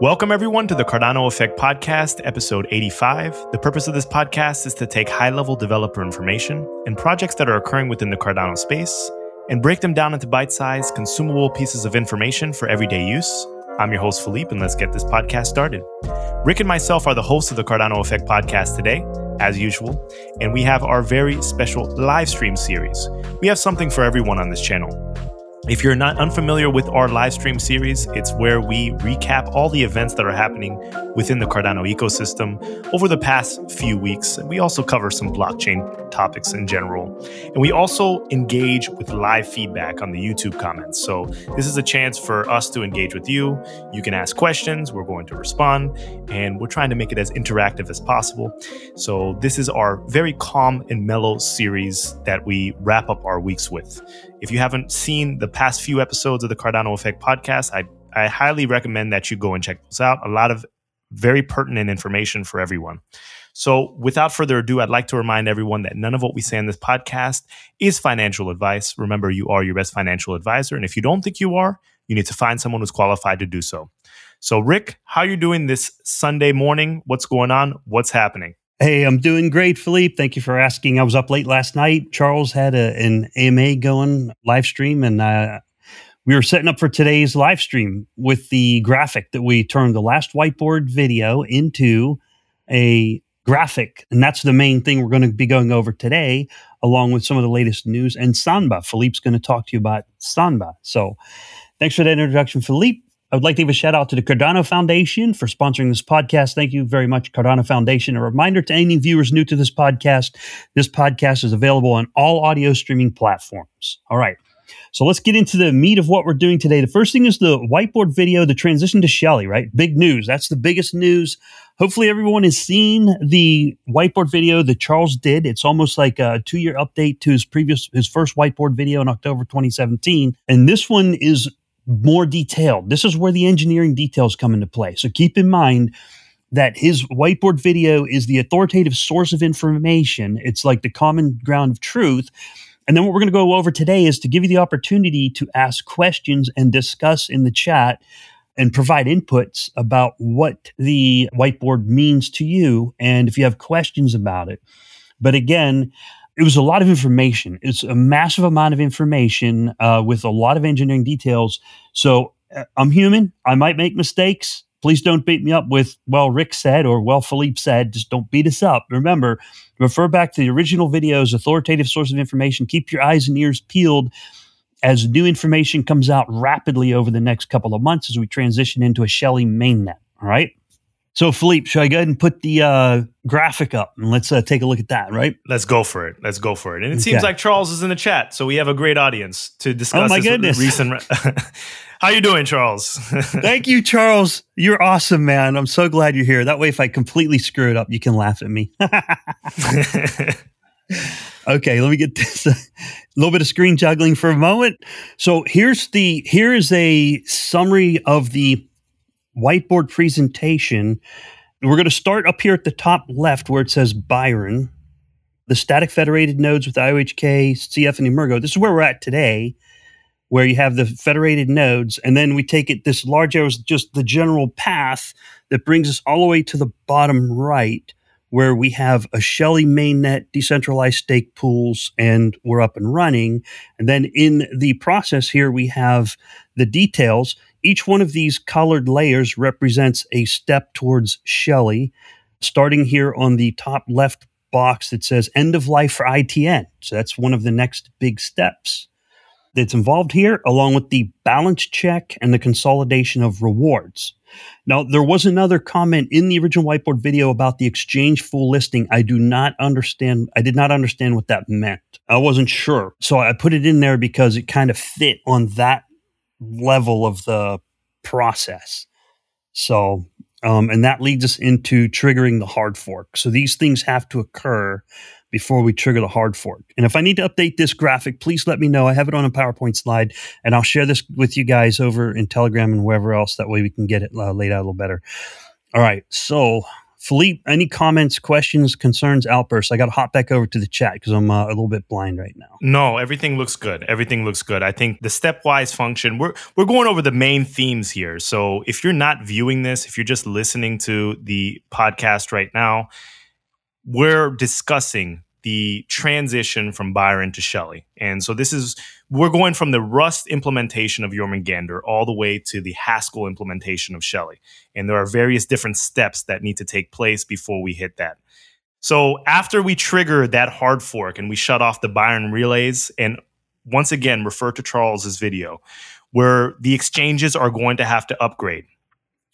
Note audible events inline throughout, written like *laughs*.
Welcome, everyone, to the Cardano Effect Podcast, episode 85. The purpose of this podcast is to take high level developer information and projects that are occurring within the Cardano space and break them down into bite sized, consumable pieces of information for everyday use. I'm your host, Philippe, and let's get this podcast started. Rick and myself are the hosts of the Cardano Effect Podcast today, as usual, and we have our very special live stream series. We have something for everyone on this channel. If you're not unfamiliar with our live stream series, it's where we recap all the events that are happening within the Cardano ecosystem over the past few weeks. We also cover some blockchain topics in general. And we also engage with live feedback on the YouTube comments. So this is a chance for us to engage with you. You can ask questions, we're going to respond, and we're trying to make it as interactive as possible. So this is our very calm and mellow series that we wrap up our weeks with. If you haven't seen the past few episodes of the Cardano Effect podcast, I, I highly recommend that you go and check those out. A lot of very pertinent information for everyone. So, without further ado, I'd like to remind everyone that none of what we say in this podcast is financial advice. Remember, you are your best financial advisor. And if you don't think you are, you need to find someone who's qualified to do so. So, Rick, how are you doing this Sunday morning? What's going on? What's happening? Hey, I'm doing great, Philippe. Thank you for asking. I was up late last night. Charles had a, an AMA going live stream, and uh, we were setting up for today's live stream with the graphic that we turned the last whiteboard video into a graphic. And that's the main thing we're going to be going over today, along with some of the latest news and SANBA. Philippe's going to talk to you about SANBA. So thanks for that introduction, Philippe. I would like to give a shout out to the Cardano Foundation for sponsoring this podcast. Thank you very much, Cardano Foundation. A reminder to any viewers new to this podcast this podcast is available on all audio streaming platforms. All right. So let's get into the meat of what we're doing today. The first thing is the whiteboard video, the transition to Shelley, right? Big news. That's the biggest news. Hopefully, everyone has seen the whiteboard video that Charles did. It's almost like a two year update to his previous, his first whiteboard video in October 2017. And this one is more detailed. This is where the engineering details come into play. So keep in mind that his whiteboard video is the authoritative source of information. It's like the common ground of truth. And then what we're going to go over today is to give you the opportunity to ask questions and discuss in the chat and provide inputs about what the whiteboard means to you and if you have questions about it. But again, it was a lot of information. It's a massive amount of information uh, with a lot of engineering details. So uh, I'm human. I might make mistakes. Please don't beat me up with, well, Rick said or, well, Philippe said. Just don't beat us up. Remember, refer back to the original videos, authoritative source of information. Keep your eyes and ears peeled as new information comes out rapidly over the next couple of months as we transition into a Shelley mainnet. All right. So, Philippe, should I go ahead and put the uh, graphic up and let's uh, take a look at that, right? Let's go for it. Let's go for it. And it okay. seems like Charles is in the chat, so we have a great audience to discuss. Oh my goodness! Recent. Re- *laughs* How you doing, Charles? *laughs* Thank you, Charles. You're awesome, man. I'm so glad you're here. That way, if I completely screw it up, you can laugh at me. *laughs* okay, let me get this *laughs* a little bit of screen juggling for a moment. So here's the here is a summary of the whiteboard presentation. We're going to start up here at the top left where it says Byron, the static federated nodes with IOHK, CF, and Emurgo. This is where we're at today, where you have the federated nodes. And then we take it, this large arrow is just the general path that brings us all the way to the bottom right, where we have a Shelley mainnet, decentralized stake pools, and we're up and running. And then in the process here, we have the details. Each one of these colored layers represents a step towards Shelley, starting here on the top left box that says end of life for ITN. So that's one of the next big steps that's involved here, along with the balance check and the consolidation of rewards. Now, there was another comment in the original whiteboard video about the exchange full listing. I do not understand. I did not understand what that meant. I wasn't sure. So I put it in there because it kind of fit on that level of the process. So, um, and that leads us into triggering the hard fork. So these things have to occur before we trigger the hard fork. And if I need to update this graphic, please let me know. I have it on a PowerPoint slide, and I'll share this with you guys over in Telegram and wherever else. That way we can get it uh, laid out a little better. All right. So Philippe, any comments, questions, concerns, outbursts? I got to hop back over to the chat because I'm uh, a little bit blind right now. No, everything looks good. Everything looks good. I think the stepwise function. We're we're going over the main themes here. So if you're not viewing this, if you're just listening to the podcast right now, we're discussing the transition from Byron to Shelley. And so this is we're going from the Rust implementation of Jormungandr all the way to the Haskell implementation of Shelley. And there are various different steps that need to take place before we hit that. So after we trigger that hard fork and we shut off the Byron relays, and once again refer to Charles's video, where the exchanges are going to have to upgrade.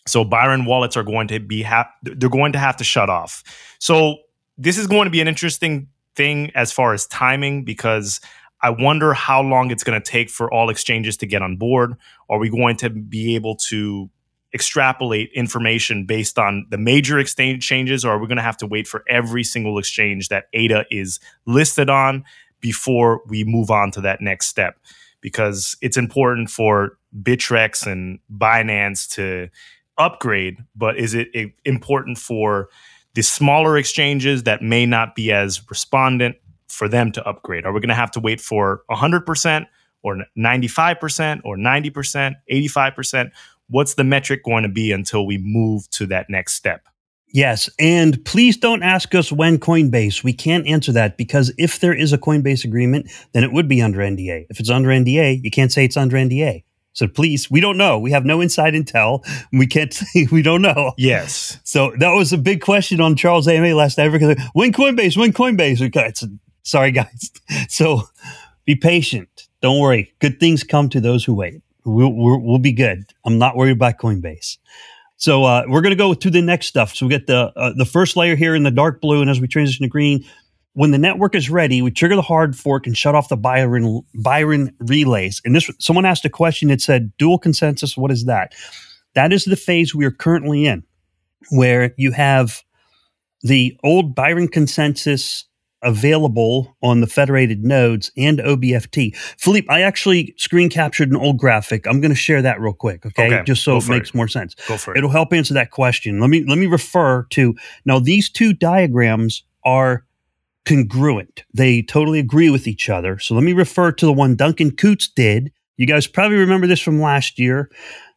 So Byron wallets are going to be ha- they're going to have to shut off. So this is going to be an interesting thing as far as timing because I wonder how long it's going to take for all exchanges to get on board. Are we going to be able to extrapolate information based on the major exchange changes, or are we going to have to wait for every single exchange that ADA is listed on before we move on to that next step? Because it's important for Bittrex and Binance to upgrade, but is it important for the smaller exchanges that may not be as respondent for them to upgrade? Are we going to have to wait for 100% or 95% or 90%, 85%? What's the metric going to be until we move to that next step? Yes. And please don't ask us when Coinbase. We can't answer that because if there is a Coinbase agreement, then it would be under NDA. If it's under NDA, you can't say it's under NDA. So please, we don't know. We have no inside intel. We can't *laughs* say we don't know. Yes. So that was a big question on Charles AMA last night because when Coinbase, when Coinbase. Okay, it's, sorry guys. *laughs* So be patient. Don't worry. Good things come to those who wait. We'll, we'll, we'll be good. I'm not worried about Coinbase. So uh, we're going to go to the next stuff. So we get the uh, the first layer here in the dark blue, and as we transition to green, when the network is ready, we trigger the hard fork and shut off the Byron Byron relays. And this someone asked a question that said dual consensus, what is that? That is the phase we are currently in, where you have the old Byron consensus available on the federated nodes and OBFT. Philippe, I actually screen captured an old graphic. I'm going to share that real quick, okay? okay Just so it makes it. more sense. Go for it. It'll help answer that question. Let me let me refer to now these two diagrams are congruent. They totally agree with each other. So let me refer to the one Duncan Coutts did. You guys probably remember this from last year.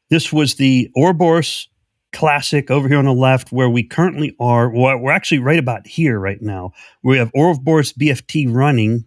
This was the Ouroboros Classic over here on the left, where we currently are. Well, we're actually right about here right now. We have Ouroboros BFT running,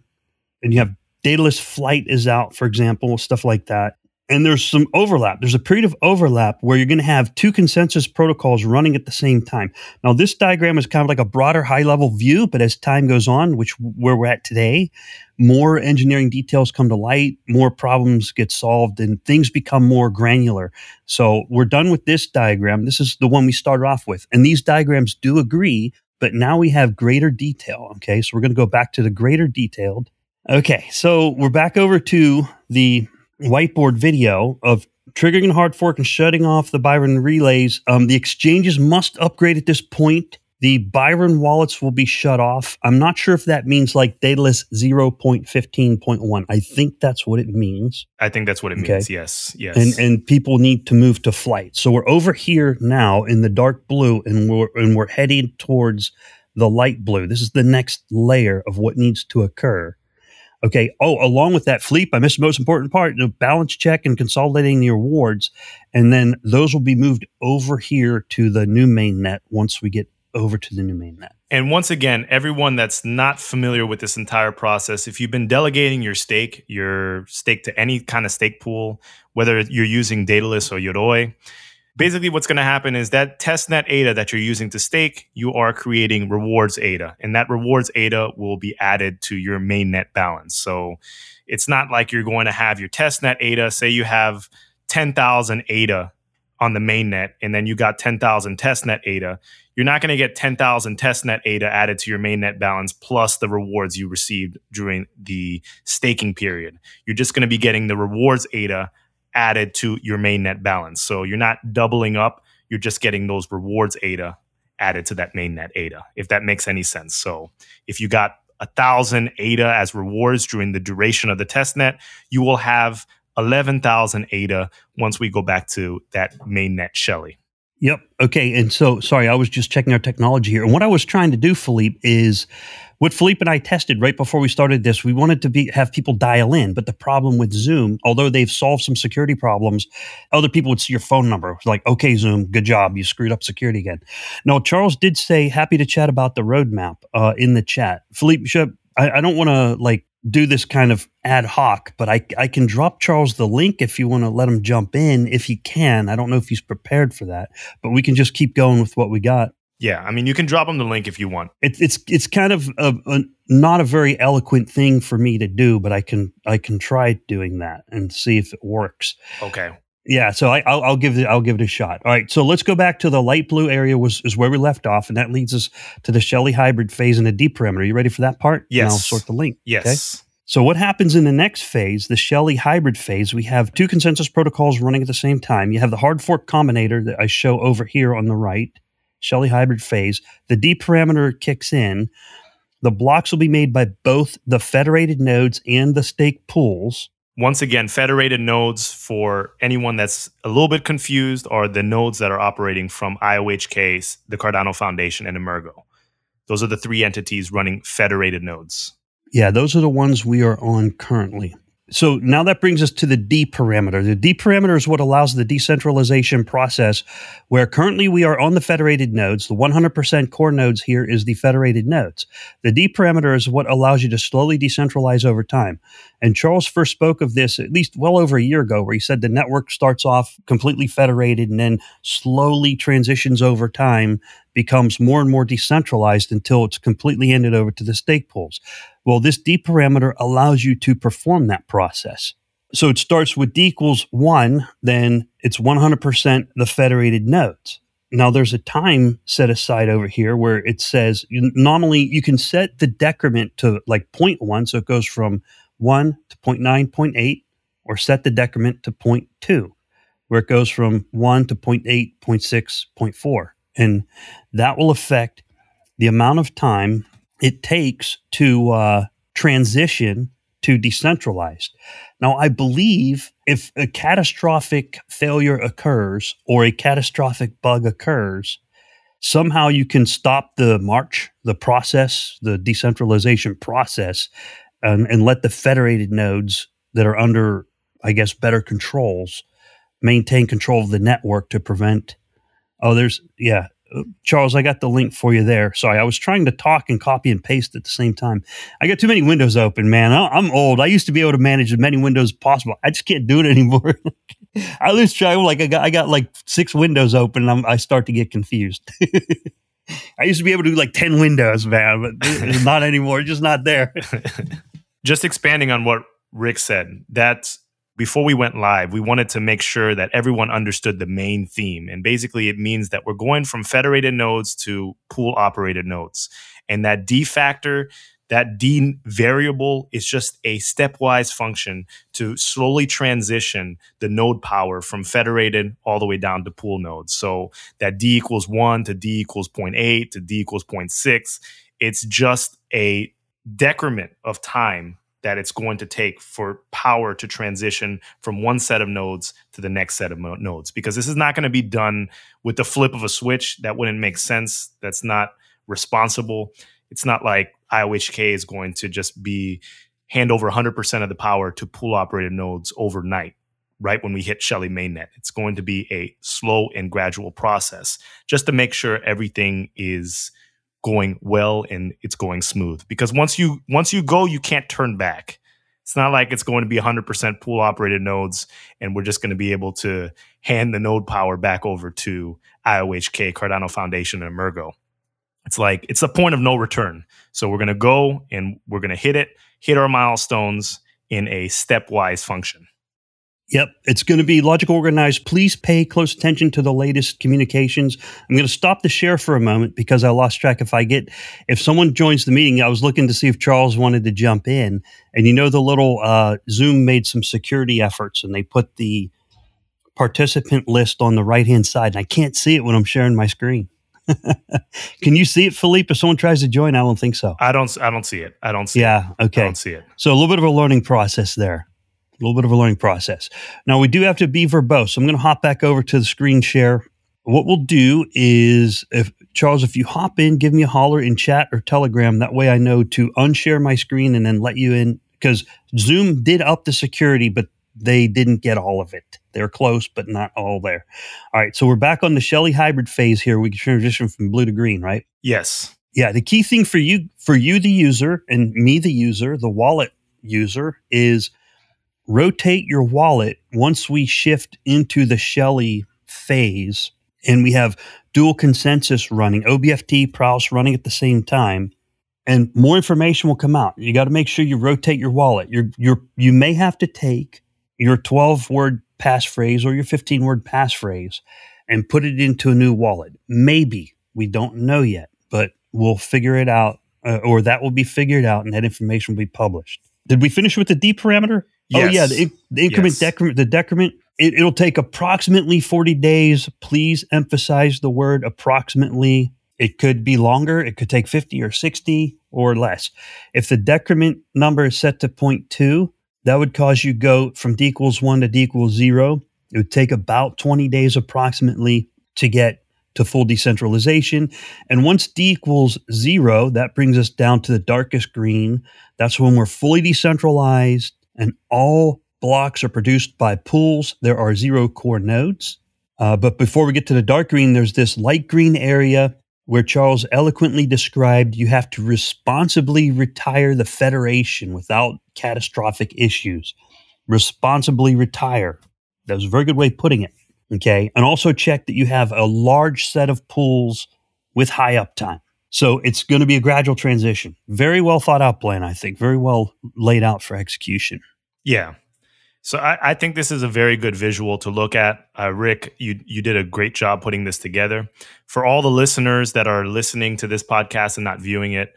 and you have Daedalus Flight is out, for example, stuff like that and there's some overlap. There's a period of overlap where you're going to have two consensus protocols running at the same time. Now, this diagram is kind of like a broader, high level view, but as time goes on, which where we're at today, more engineering details come to light, more problems get solved, and things become more granular. So we're done with this diagram. This is the one we started off with, and these diagrams do agree, but now we have greater detail. Okay, so we're going to go back to the greater detailed. Okay, so we're back over to the whiteboard video of triggering a hard fork and shutting off the Byron relays. Um, the exchanges must upgrade at this point. The Byron wallets will be shut off. I'm not sure if that means like Daedalus 0.15.1. I think that's what it means. I think that's what it okay. means. Yes. Yes. And and people need to move to flight. So we're over here now in the dark blue and we're and we're heading towards the light blue. This is the next layer of what needs to occur. Okay. Oh, along with that, Philippe, I missed the most important part, the balance check and consolidating the awards. And then those will be moved over here to the new main net once we get over to the new main net. And once again, everyone that's not familiar with this entire process, if you've been delegating your stake, your stake to any kind of stake pool, whether you're using Daedalus or Yoroi, basically what's going to happen is that testnet ADA that you're using to stake, you are creating rewards ADA, and that rewards ADA will be added to your mainnet balance. So it's not like you're going to have your testnet ADA. Say you have 10,000 ADA on the mainnet, and then you got 10,000 testnet ADA. You're not going to get 10,000 testnet ADA added to your mainnet balance plus the rewards you received during the staking period. You're just going to be getting the rewards ADA added to your main net balance. So you're not doubling up, you're just getting those rewards ADA added to that main net ADA, if that makes any sense. So if you got a thousand ADA as rewards during the duration of the test net, you will have 11,000 ADA once we go back to that main net Shelley. Yep. Okay. And so, sorry, I was just checking our technology here. And what I was trying to do, Philippe, is what Philippe and I tested right before we started this. We wanted to be have people dial in, but the problem with Zoom, although they've solved some security problems, other people would see your phone number. It's like, okay, Zoom, good job, you screwed up security again. No, Charles did say happy to chat about the roadmap uh, in the chat. Philippe, I, I don't want to like do this kind of ad hoc, but I, I can drop Charles the link if you want to let him jump in, if he can. I don't know if he's prepared for that, but we can just keep going with what we got. Yeah, I mean, you can drop him the link if you want. It, it's it's kind of a, a, not a very eloquent thing for me to do, but I can I can try doing that and see if it works. Okay. Yeah, so I, will I'll give it I'll give it a shot. All right, so let's go back to the light blue area was is where we left off, and that leads us to the Shelley hybrid phase and the D parameter. You ready for that part? Yes. And I'll sort the link. Yes. Okay? So what happens in the next phase, the Shelley hybrid phase? We have two consensus protocols running at the same time. You have the hard fork combinator that I show over here on the right, Shelley hybrid phase. The D parameter kicks in. The blocks will be made by both the federated nodes and the stake pools once again, federated nodes for anyone that's a little bit confused are the nodes that are operating from IOHK, the Cardano Foundation, and Emurgo. Those are the three entities running federated nodes. Yeah, those are the ones we are on currently. So now that brings us to the D parameter. The D parameter is what allows the decentralization process where currently we are on the federated nodes. The 100% core nodes here is the federated nodes. The D parameter is what allows you to slowly decentralize over time. And Charles first spoke of this at least well over a year ago, where he said the network starts off completely federated and then slowly transitions over time, becomes more and more decentralized until it's completely handed over to the stake pools. Well, this D parameter allows you to perform that process. So it starts with D equals one, then it's 100% the federated nodes. Now there's a time set aside over here where it says normally you can set the decrement to like 0.1, so it goes from 1 to 0.9, 0.8, or set the decrement to 0.2, where it goes from 1 to 0.8, 0.6, 0.4. And that will affect the amount of time it takes to uh, transition to decentralized. Now, I believe if a catastrophic failure occurs or a catastrophic bug occurs, somehow you can stop the march, the process, the decentralization process, and, and let the federated nodes that are under, I guess, better controls maintain control of the network to prevent. Oh, there's, yeah, Charles, I got the link for you there. Sorry, I was trying to talk and copy and paste at the same time. I got too many windows open, man. I'm old. I used to be able to manage as many windows as possible. I just can't do it *laughs* anymore. I lose track. Like I got, I got like six windows open, and I'm, i start to get confused. *laughs* I used to be able to do like ten windows, man, but *laughs* not anymore. Just not there. just expanding on what Rick said, that's before we went live, we wanted to make sure that everyone understood the main theme. And basically, it means that we're going from federated nodes to pool operated nodes. And that D factor, that D variable is just a stepwise function to slowly transition the node power from federated all the way down to pool nodes. So that D equals 1 to D equals 0.8 to D equals 0.6. It's just a decrement of time that it's going to take for power to transition from one set of nodes to the next set of mo- nodes because this is not going to be done with the flip of a switch. That wouldn't make sense. That's not responsible. It's not like IOHK is going to just be hand over 100% of the power to pool operated nodes overnight right when we hit Shelley mainnet. It's going to be a slow and gradual process just to make sure everything is going well and it's going smooth. Because once you once you go you can't turn back. It's not like it's going to be 100% pool operated nodes and we're just going to be able to hand the node power back over to IOHK Cardano Foundation and Emurgo it's like it's a point of no return. So we're going to go and we're going to hit it hit our milestones in a stepwise function Yep, it's going to be logical organized. Please pay close attention to the latest communications. I'm going to stop the share for a moment because I lost track. If I get, if someone joins the meeting, I was looking to see if Charles wanted to jump in. And you know, the little uh, Zoom made some security efforts and they put the participant list on the right hand side. And I can't see it when I'm sharing my screen. *laughs* Can you see it, Philippe? If someone tries to join, I don't think so. I don't. I don't see it. I don't see. Yeah. It. Okay. I don't see it. So a little bit of a learning process there a little bit of a learning process. Now we do have to be verbose. I'm going to hop back over to the screen share What we'll do is, if Charles, if you hop in, give me a holler in chat or Telegram. That way, I know to unshare my screen and then let you in because Zoom did up the security, but they didn't get all of it. They're close, but not all there. All right, so we're back on the Shelley hybrid phase here. We can transition from blue to green, right? Yes. Yeah, the key thing for you, for you, the user, and me, the user, the wallet user, is rotate your wallet once we shift into the Shelley phase and we have dual consensus running, OBFT, Praos running at the same time, and more information will come out. You got to make sure you rotate your wallet. You're, you're, you may have to take your 12 word passphrase or your 15 word passphrase and put it into a new wallet. Maybe. We don't know yet, but we'll figure it out, uh, or that will be figured out and that information will be published. Did we finish with the D parameter? Yes. Oh, yeah. The, the increment, Yes. decrement, the decrement. It, it'll take approximately 40 days. Please emphasize the word approximately. It could be longer. It could take 50 or 60 or less. If the decrement number is set to 0.2, that would cause you go from D equals 1 to D equals 0. It would take about 20 days approximately to get to full decentralization. And once D equals 0, that brings us down to the darkest green. That's when we're fully decentralized and all blocks are produced by pools. There are zero core nodes. Uh, but before we get to the dark green, there's this light green area where Charles eloquently described you have to responsibly retire the Federation without catastrophic issues. Responsibly retire. That was a very good way of putting it. Okay. And also check that you have a large set of pools with high uptime. So it's going to be a gradual transition. Very well thought out plan, I think. Very well laid out for execution. Yeah. So I, I think this is a very good visual to look at. Uh, Rick, you you did a great job putting this together. For all the listeners that are listening to this podcast and not viewing it,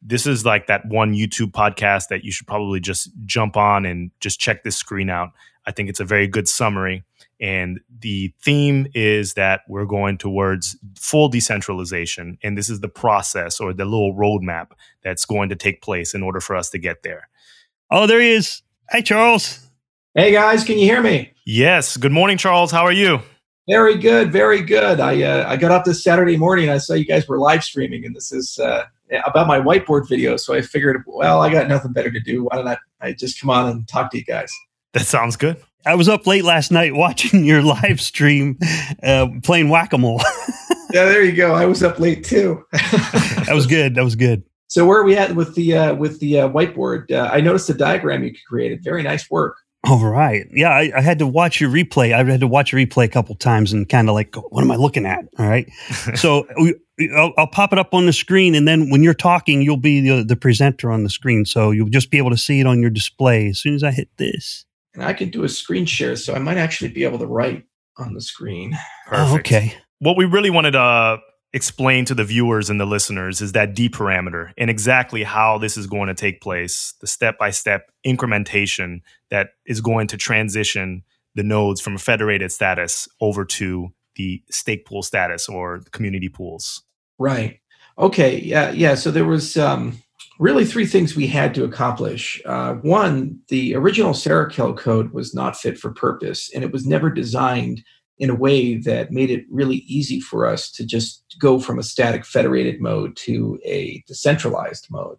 this is like that one YouTube podcast that you should probably just jump on and just check this screen out. I think it's a very good summary. And the theme is that we're going towards full decentralization. And this is the process or the little roadmap that's going to take place in order for us to get there. Oh, there he is. Hey, Charles. Hey guys, can you hear me? Yes. Good morning, Charles. How are you? Very good, very good. I uh, I got up this Saturday morning. I saw you guys were live streaming, and this is uh, about my whiteboard video. So I figured, well, I got nothing better to do. Why don't I, I just come on and talk to you guys? That sounds good. I was up late last night *laughs* watching your live stream uh, playing whack a mole. *laughs* Yeah, there you go. I was up late too. that was good. That was good. so where are we at with the uh, with the uh, whiteboard? Uh, I noticed the diagram you created. Very nice work. All right. Yeah, I, I had to watch your replay. I had to watch your replay a couple times and kind of like, what am I looking at? All right. *laughs* so we, I'll, I'll pop it up on the screen, and then when you're talking, you'll be the, the presenter on the screen. So you'll just be able to see it on your display as soon as I hit this. And I can do a screen share, so I might actually be able to write on the screen. Oh, okay. What we really wanted to explain to the viewers and the listeners is that D parameter and exactly how this is going to take place, the step by step incrementation that is going to transition the nodes from a federated status over to the stake pool status or community pools. Right. Okay. Yeah. Yeah. So there was um, really three things we had to accomplish. Uh, one, the original Sarakel code was not fit for purpose, and it was never designed in a way that made it really easy for us to just go from a static federated mode to a decentralized mode.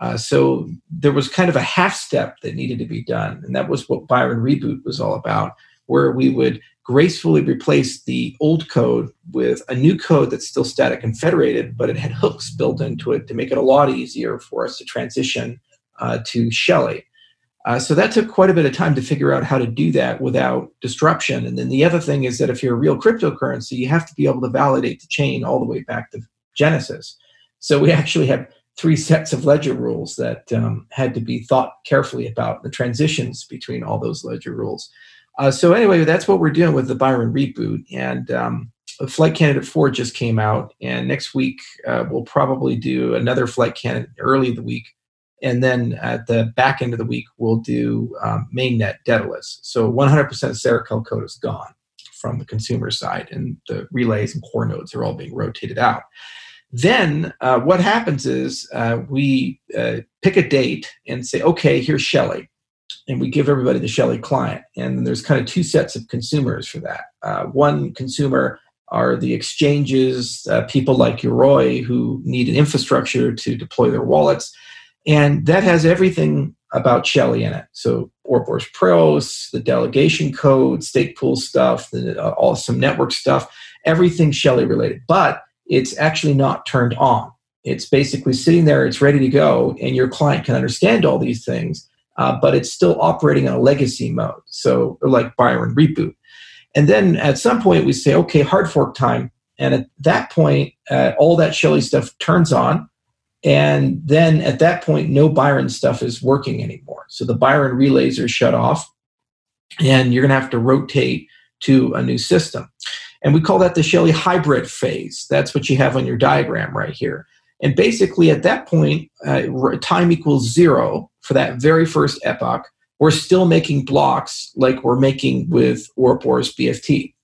Uh, so there was kind of a half step that needed to be done, and that was what Byron Reboot was all about, where we would gracefully replace the old code with a new code that's still static and federated, but it had hooks built into it to make it a lot easier for us to transition uh, to Shelley. Uh, so that took quite a bit of time to figure out how to do that without disruption. And then the other thing is that if you're a real cryptocurrency, you have to be able to validate the chain all the way back to Genesis. So we *laughs* actually have three sets of ledger rules that um, had to be thought carefully about the transitions between all those ledger rules. Uh, so anyway, that's what we're doing with the Byron reboot. And um, Flight Candidate 4 just came out. And next week, uh, we'll probably do another Flight Candidate early in the week. And then at the back end of the week, we'll do um, mainnet Daedalus. So 100% of Sarakel code is gone from the consumer side, and the relays and core nodes are all being rotated out. Then uh, what happens is uh, we uh, pick a date and say, okay, here's Shelley. And we give everybody the Shelley client. And there's kind of two sets of consumers for that. Uh, one consumer are the exchanges, uh, people like Yoroi who need an infrastructure to deploy their wallets. And that has everything about Shelley in it. So Ouroboros Praos, the delegation code, stake pool stuff, the, uh, all some network stuff, everything Shelley related. But it's actually not turned on. It's basically sitting there, it's ready to go, and your client can understand all these things, uh, but it's still operating in a legacy mode. So, like Byron reboot. And then at some point, we say, okay, hard fork time. And at that point, uh, all that Shelley stuff turns on. And then at that point, no Byron stuff is working anymore. So the Byron relays are shut off, and you're going to have to rotate to a new system. And we call that the Shelley hybrid phase. That's what you have on your diagram right here. And basically, at that point, uh, time equals zero for that very first epoch. We're still making blocks like we're making with Ouroboros BFT,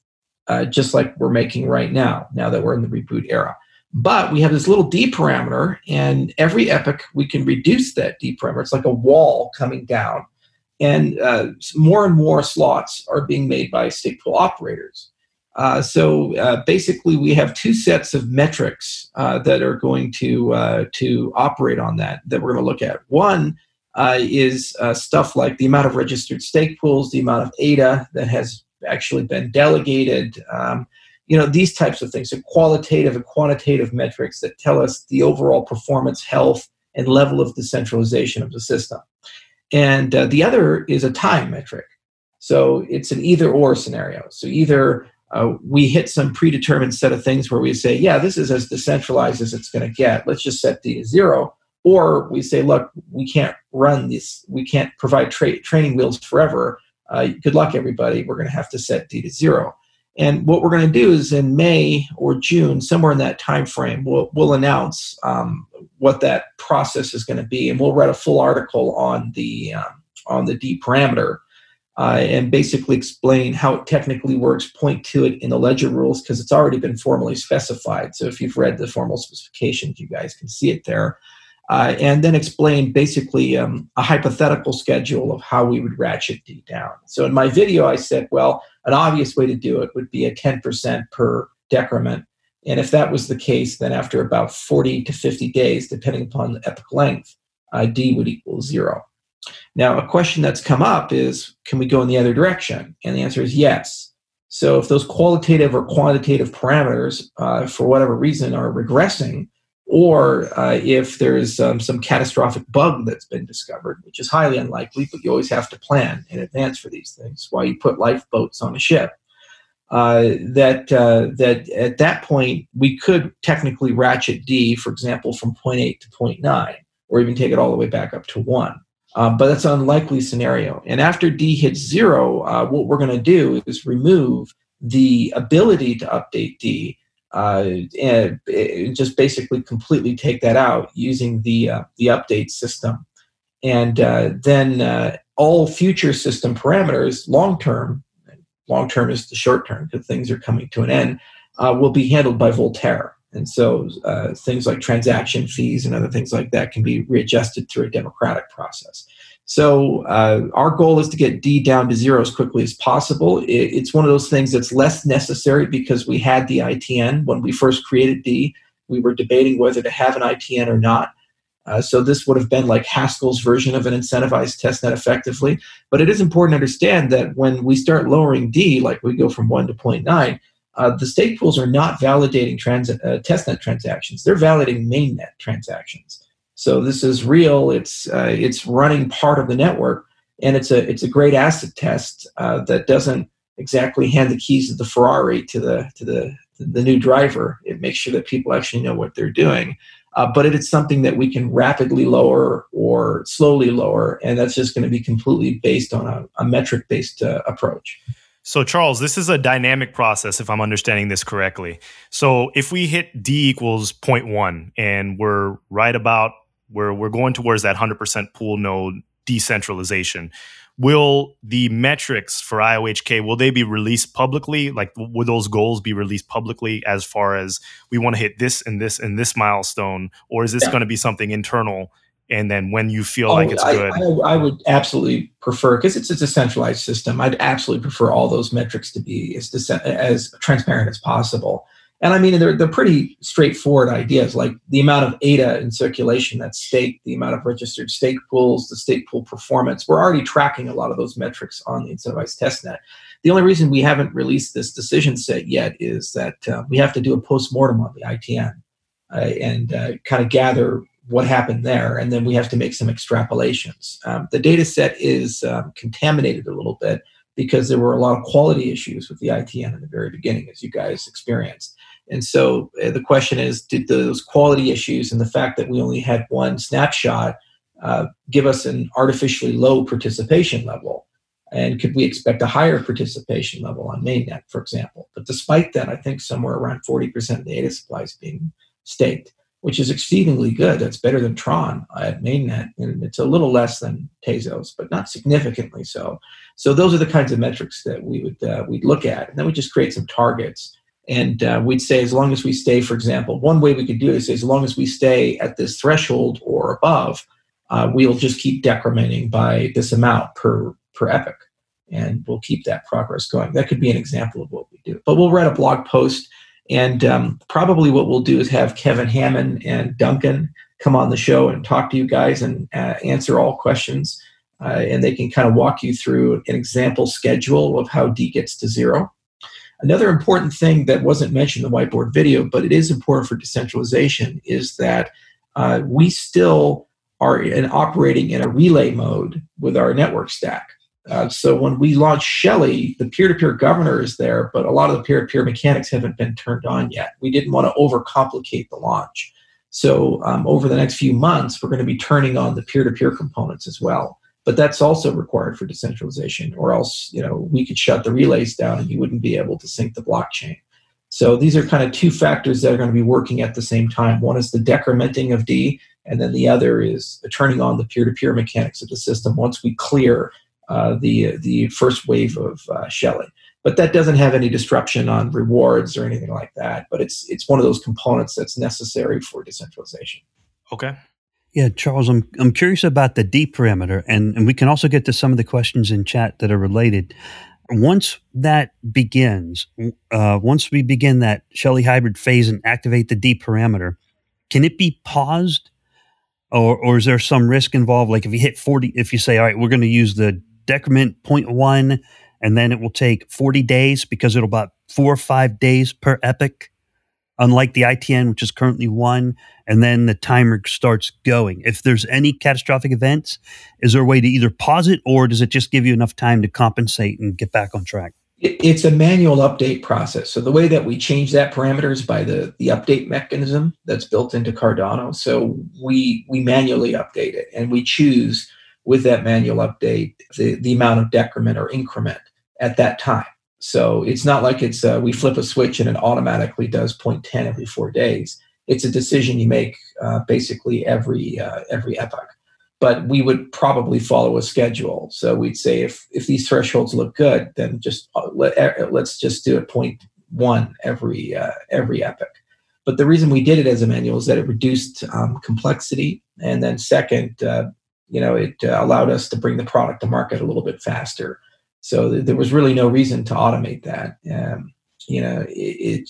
uh, just like we're making right now, now that we're in the reboot era. But we have this little D parameter, and every epoch we can reduce that D parameter. It's like a wall coming down. And uh, more and more slots are being made by stake pool operators. Uh, so uh, basically, we have two sets of metrics uh, that are going to uh, to operate on that that we're going to look at. One uh, is uh, stuff like the amount of registered stake pools, the amount of ADA that has actually been delegated. Um, you know these types of things, so qualitative and quantitative metrics that tell us the overall performance, health, and level of decentralization of the system. And the other is a time metric. So it's an either or scenario. So either uh, we hit some predetermined set of things where we say, yeah, this is as decentralized as it's going to get. Let's just set D to zero. Or we say, look, we can't run this, we can't provide tra- training wheels forever. Uh, good luck, everybody. We're going to have to set D to zero. And what we're going to do is in May or June, somewhere in that time frame, we'll, we'll announce um, what that process is going to be, and we'll write a full article on the um, on the D parameter uh, and basically explain how it technically works, point to it in the ledger rules because it's already been formally specified. So if you've read the formal specifications, you guys can see it there. Uh, and then explain basically um, a hypothetical schedule of how we would ratchet D down. So in my video, I said, well, an obvious way to do it would be a 10% per decrement. And if that was the case, then after about 40 to 50 days, depending upon the epoch length, uh, D would equal zero. Now, a question that's come up is can we go in the other direction? And the answer is yes. So, if those qualitative or quantitative parameters, uh, for whatever reason, are regressing, or uh, if there's um, some catastrophic bug that's been discovered, which is highly unlikely, but you always have to plan in advance for these things. Why you put lifeboats on a ship? Uh, that uh, that at that point we could technically ratchet D, for example, from 0.8 to 0.9, or even take it all the way back up to one. Um, but that's an unlikely scenario. And after D hits zero, uh, what we're going to do is remove the ability to update D uh, and, just basically completely take that out using the uh, the update system. And uh, then uh, all future system parameters, long term, long term is the short term because things are coming to an end, will be handled by Voltaire. And so uh, things like transaction fees and other things like that can be readjusted through a democratic process. So uh, our goal is to get D down to zero as quickly as possible. It's one of those things that's less necessary because we had the ITN when we first created D. We were debating whether to have an ITN or not. Uh, so this would have been like Haskell's version of an incentivized testnet effectively. But it is important to understand that when we start lowering D, like we go from 1 to 0.9, uh, the stake pools are not validating uh, testnet transactions; they're validating mainnet transactions. So this is real. It's uh, it's running part of the network, and it's a it's a great acid test uh, that doesn't exactly hand the keys of the Ferrari to the to the the new driver. It makes sure that people actually know what they're doing. Uh, but it is something that we can rapidly lower or slowly lower, and that's just going to be completely based on a, a metric based uh, approach. So, Charles, this is a dynamic process, if I'm understanding this correctly. So, if we hit D equals 0.1 and we're right about where we're going towards that 100% pool node decentralization, will the metrics for IOHK will they be released publicly? Like, will those goals be released publicly as far as we want to hit this and this and this milestone, or is this yeah. going to be something internal and then when you feel oh, like it's I, good. I, I, would absolutely prefer because it's, it's a centralized system. I'd absolutely prefer all those metrics to be as, as transparent as possible. And i mean they're, they're pretty straightforward ideas like the amount of ada in circulation that's stake the amount of registered stake pools the stake pool performance. We're already tracking a lot of those metrics on the incentivized testnet the only reason we haven't released this decision set yet is that uh, we have to do a post-mortem on the itn uh, and uh, kind of gather what happened there, and then we have to make some extrapolations. Um, the data set is um, contaminated a little bit because there were a lot of quality issues with the ITN in the very beginning, as you guys experienced. And so uh, the question is did those quality issues and the fact that we only had one snapshot uh, give us an artificially low participation level? And could we expect a higher participation level on mainnet, for example? But despite that, I think somewhere around 40% of the data supply is being staked which is exceedingly good. That's better than Tron at mainnet, and it's a little less than Tezos, but not significantly so. So those are the kinds of metrics that we would uh, we'd look at, and then we just create some targets. And uh, we'd say as long as we stay, for example, one way we could do is as long as we stay at this threshold or above, uh, we'll just keep decrementing by this amount per per epoch, and we'll keep that progress going. That could be an example of what we do. But we'll write a blog post and um, probably what we'll do is have Kevin Hammond and Duncan come on the show and talk to you guys and uh, answer all questions. Uh, and they can kind of walk you through an example schedule of how D gets to zero. Another important thing that wasn't mentioned in the whiteboard video, but it is important for decentralization, is that uh, we still are in operating in a relay mode with our network stack. Uh, so when we launched Shelley, the peer-to-peer governor is there, but a lot of the peer-to-peer mechanics haven't been turned on yet. We didn't want to overcomplicate the launch. So um, over the next few months, we're going to be turning on the peer-to-peer components as well. But that's also required for decentralization, or else you know we could shut the relays down and you wouldn't be able to sync the blockchain. So these are kind of two factors that are going to be working at the same time. One is the decrementing of D, and then the other is turning on the peer-to-peer mechanics of the system once we clear uh, the the first wave of uh, Shelley. But that doesn't have any disruption on rewards or anything like that. But it's it's one of those components that's necessary for decentralization. Okay. Yeah, Charles, I'm I'm curious about the D parameter, and, and we can also get to some of the questions in chat that are related. Once that begins, uh, once we begin that Shelley hybrid phase and activate the D parameter, can it be paused, or or is there some risk involved? Like if you hit forty, if you say, all right, we're going to use the decrement 0.1 and then it will take 40 days because it'll about four or five days per epoch, unlike the itn which is currently one and then the timer starts going if there's any catastrophic events is there a way to either pause it or does it just give you enough time to compensate and get back on track it's a manual update process. So the way that we change that parameter is by the, the update mechanism that's built into Cardano. So we we manually update it and we choose with that manual update the, the amount of decrement or increment at that time. So it's not like it's uh, we flip a switch and it automatically does 0.10 every four days. It's a decision you make uh, basically every uh, every epoch. But we would probably follow a schedule. So we'd say if if these thresholds look good, then just uh, let, uh, let's just do a 0.1 every uh, every epoch. But the reason we did it as a manual is that it reduced um, complexity, and then second, you know, it uh, allowed us to bring the product to market a little bit faster. So th- there was really no reason to automate that. Um, you know, it,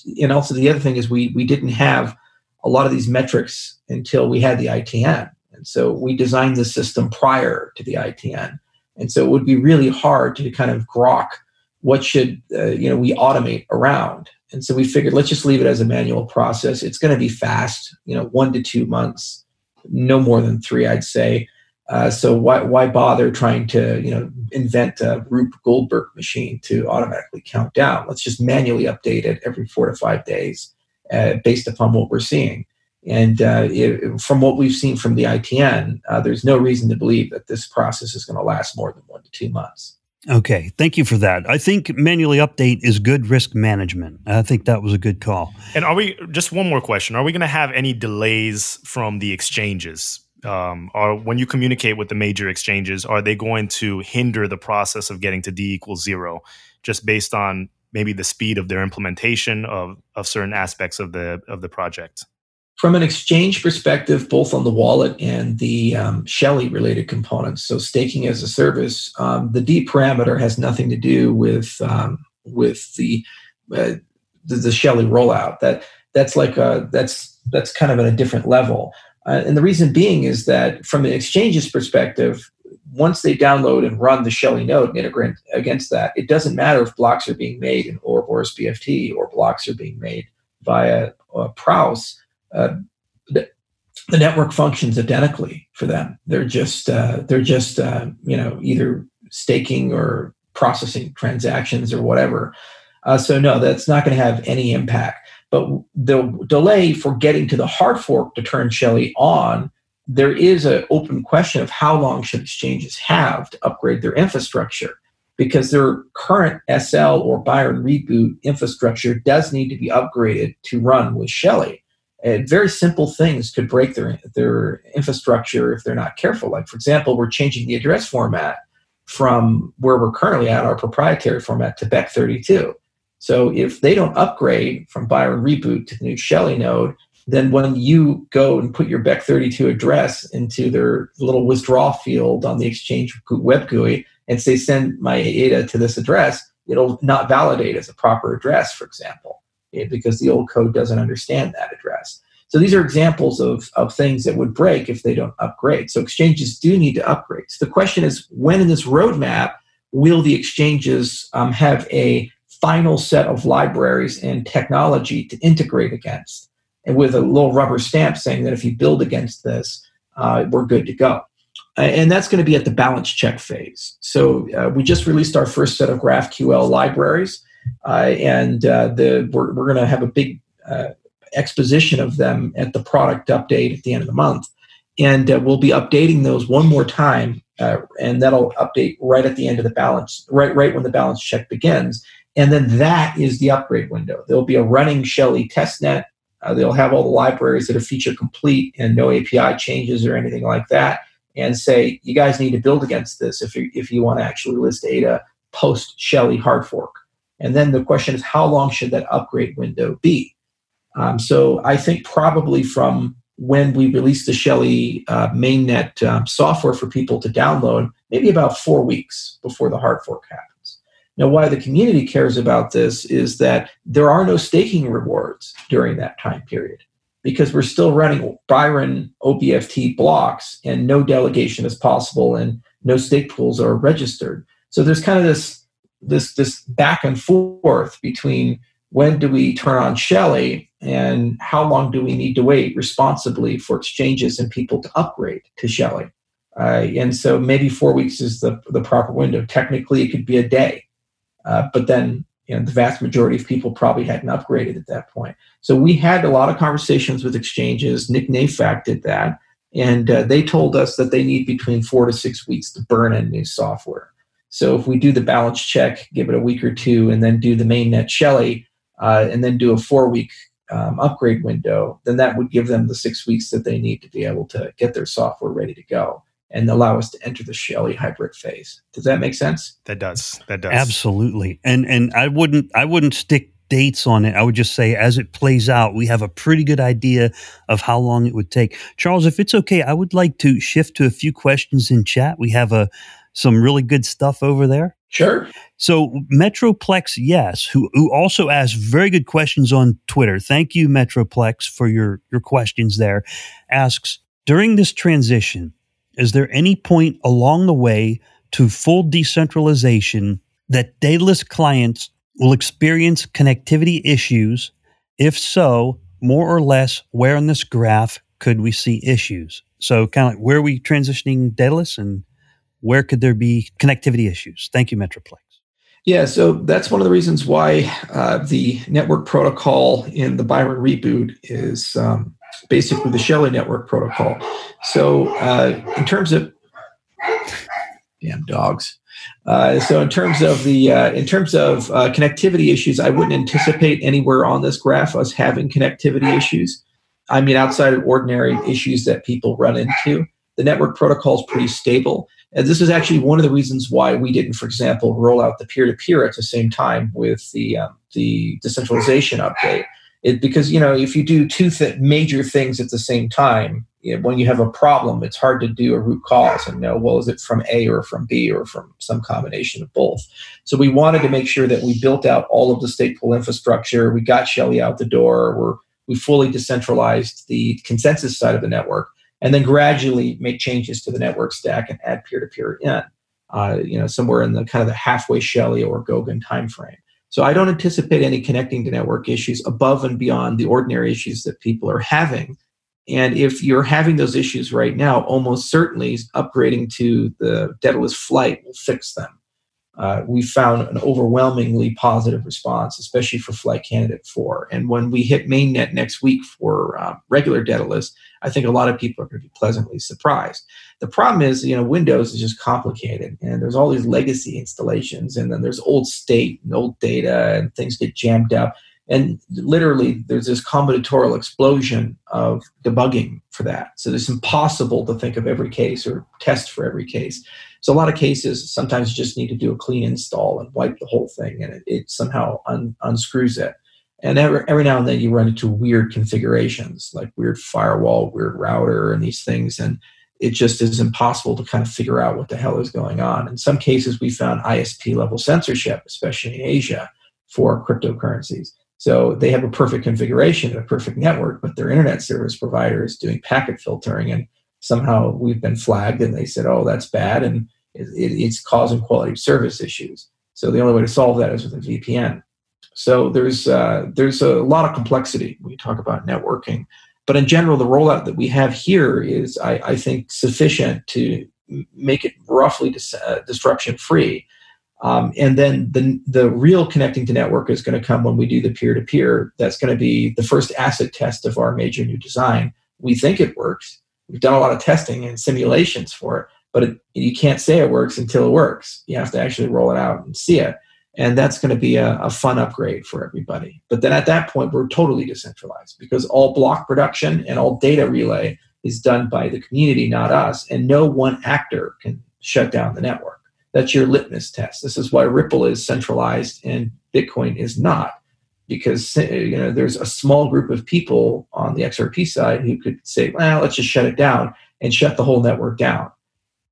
it, and also the other thing is we we didn't have a lot of these metrics until we had the ITN, and so we designed the system prior to the ITN, and so it would be really hard to kind of grok what should uh, you know we automate around. And so we figured let's just leave it as a manual process. It's going to be fast, you know, one to two months, no more than three, I'd say uh, so why why bother trying to you know invent a Rube Goldberg machine to automatically count down? Let's just manually update it every four to five days, uh, based upon what we're seeing. And uh, it, from what we've seen from the ITN, uh, there's no reason to believe that this process is going to last more than one to two months. Okay, thank you for that. I think manually update is good risk management. I think that was a good call. And are we just one more question? Are we going to have any delays from the exchanges? Um, or when you communicate with the major exchanges, are they going to hinder the process of getting to D equals zero just based on maybe the speed of their implementation of, of certain aspects of the of the project? From an exchange perspective, both on the wallet and the um, Shelley related components, so staking as a service, um, the D parameter has nothing to do with um, with the, uh, the the Shelley rollout. That that's like a that's that's kind of at a different level. Uh, and the reason being is that from an exchange's perspective, once they download and run the Shelley node and integrate against that, it doesn't matter if blocks are being made in Ouroboros BFT or blocks are being made via uh, Praos. Uh, the, the, network functions identically for them. They're just uh, they're just uh, you know either staking or processing transactions or whatever. Uh, so no, that's not going to have any impact. But the delay for getting to the hard fork to turn Shelley on there is an open question of how long should exchanges have to upgrade their infrastructure because their current SL or Byron reboot infrastructure does need to be upgraded to run with Shelley. And very simple things could break their, their infrastructure if they're not careful. Like, for example, we're changing the address format from where we're currently at, our proprietary format, to Bech32. So if they don't upgrade from Byron reboot to the new Shelley node, then when you go and put your Bech32 address into their little withdraw field on the Exchange web GUI and say, send my ADA to this address, it'll not validate as a proper address, for example, eh, because the old code doesn't understand that address. So these are examples of, of things that would break if they don't upgrade. So exchanges do need to upgrade. So the question is, when in this roadmap will the exchanges um, have a final set of libraries and technology to integrate against? and with a little rubber stamp saying that if you build against this, uh, we're good to go. And that's going to be at the balance check phase. So uh, we just released our first set of GraphQL libraries, uh, and uh, the, we're, we're going to have a big uh, exposition of them at the product update at the end of the month. And uh, we'll be updating those one more time, and that'll update right at the end of the balance, right, right when the balance check begins. And then that is the upgrade window. There'll be a running Shelley testnet uh, they'll have all the libraries that are feature complete and no API changes or anything like that, and say you guys need to build against this if you if you want to actually list data post Shelley hard fork. And then the question is how long should that upgrade window be? Um, so I think probably from when we release the Shelley uh, mainnet um, software for people to download, maybe about four weeks before the hard fork happens. Now, why the community cares about this is that there are no staking rewards during that time period because we're still running Byron OBFT blocks and no delegation is possible and no stake pools are registered. So there's kind of this this this back and forth between when do we turn on Shelley and how long do we need to wait responsibly for exchanges and people to upgrade to Shelley. Uh, and so maybe four weeks is the, the proper window. Technically, it could be a day. Uh, but then you know, the vast majority of people probably hadn't upgraded at that point. So we had a lot of conversations with exchanges. Nick Nayfack did that. And uh, they told us that they need between four to six weeks to burn in new software. So if we do the balance check, give it a week or two, and then do the mainnet Shelley, uh, and then do a four week um, upgrade window, then that would give them the six weeks that they need to be able to get their software ready to go and allow us to enter the Shelley hybrid phase. Does that make sense? That does. That does. Absolutely. And and I wouldn't I wouldn't stick dates on it. I would just say as it plays out, we have a pretty good idea of how long it would take. Charles, if it's okay, I would like to shift to a few questions in chat. We have a some really good stuff over there. Sure. So Metroplex, yes, who who also asked very good questions on Twitter. Thank you, Metroplex, for your your questions there. Asks during this transition, is there any point along the way to full decentralization that Daedalus clients will experience connectivity issues? If so, more or less, where in this graph could we see issues? So, kind of like where are we transitioning Daedalus and where could there be connectivity issues? Thank you, Metroplex. Yeah, so that's one of the reasons why uh, the network protocol in the Byron reboot is um, basically the Shelley network protocol. So, uh, in terms of damn dogs. Uh, so, in terms of the uh, in terms of uh, connectivity issues, I wouldn't anticipate anywhere on this graph us having connectivity issues. I mean, outside of ordinary issues that people run into, the network protocol is pretty stable. And this is actually one of the reasons why we didn't, for example, roll out the peer-to-peer at the same time with the um, the decentralization update It, because you know if you do two th- major things at the same time, you know, when you have a problem, it's hard to do a root cause and know well is it from A or from B or from some combination of both. So we wanted to make sure that we built out all of the stateful infrastructure. We got Shelley out the door. We're we fully decentralized the consensus side of the network, and then gradually make changes to the network stack and add peer-to-peer in. Uh, you know, somewhere in the kind of the halfway Shelley or Goguen timeframe. So I don't anticipate any connecting to network issues above and beyond the ordinary issues that people are having. And if you're having those issues right now, almost certainly upgrading to the Daedalus flight will fix them. Uh, we found an overwhelmingly positive response, especially for Flight Candidate 4. And when we hit mainnet next week for uh, regular Daedalus, I think a lot of people are going to be pleasantly surprised. The problem is, you know, Windows is just complicated, and there's all these legacy installations, and then there's old state and old data, and things get jammed up. And literally, there's this combinatorial explosion of debugging for that. So it's impossible to think of every case or test for every case. So a lot of cases, sometimes you just need to do a clean install and wipe the whole thing, and it, it somehow un, unscrews it. And every, every now and then you run into weird configurations, like weird firewall, weird router, and these things, and it just is impossible to kind of figure out what the hell is going on. In some cases, we found ISP level censorship, especially in Asia, for cryptocurrencies. So they have a perfect configuration, a perfect network, but their internet service provider is doing packet filtering and somehow we've been flagged and they said, oh, that's bad. And it, it, it's causing quality of service issues. So the only way to solve that is with a VPN. So there's, uh, there's a lot of complexity when you talk about networking. But in general, the rollout that we have here is, I, I think, sufficient to make it roughly dis- uh, disruption free. Um, and then the, the real connecting to network is going to come when we do the peer to peer. That's going to be the first acid test of our major new design. We think it works. We've done a lot of testing and simulations for it, but it, you can't say it works until it works. You have to actually roll it out and see it. And that's going to be a, a fun upgrade for everybody. But then at that point, we're totally decentralized because all block production and all data relay is done by the community, not us. And no one actor can shut down the network. That's your litmus test. This is why Ripple is centralized and Bitcoin is not because you know there's a small group of people on the XRP side who could say, "Well, let's just shut it down and shut the whole network down."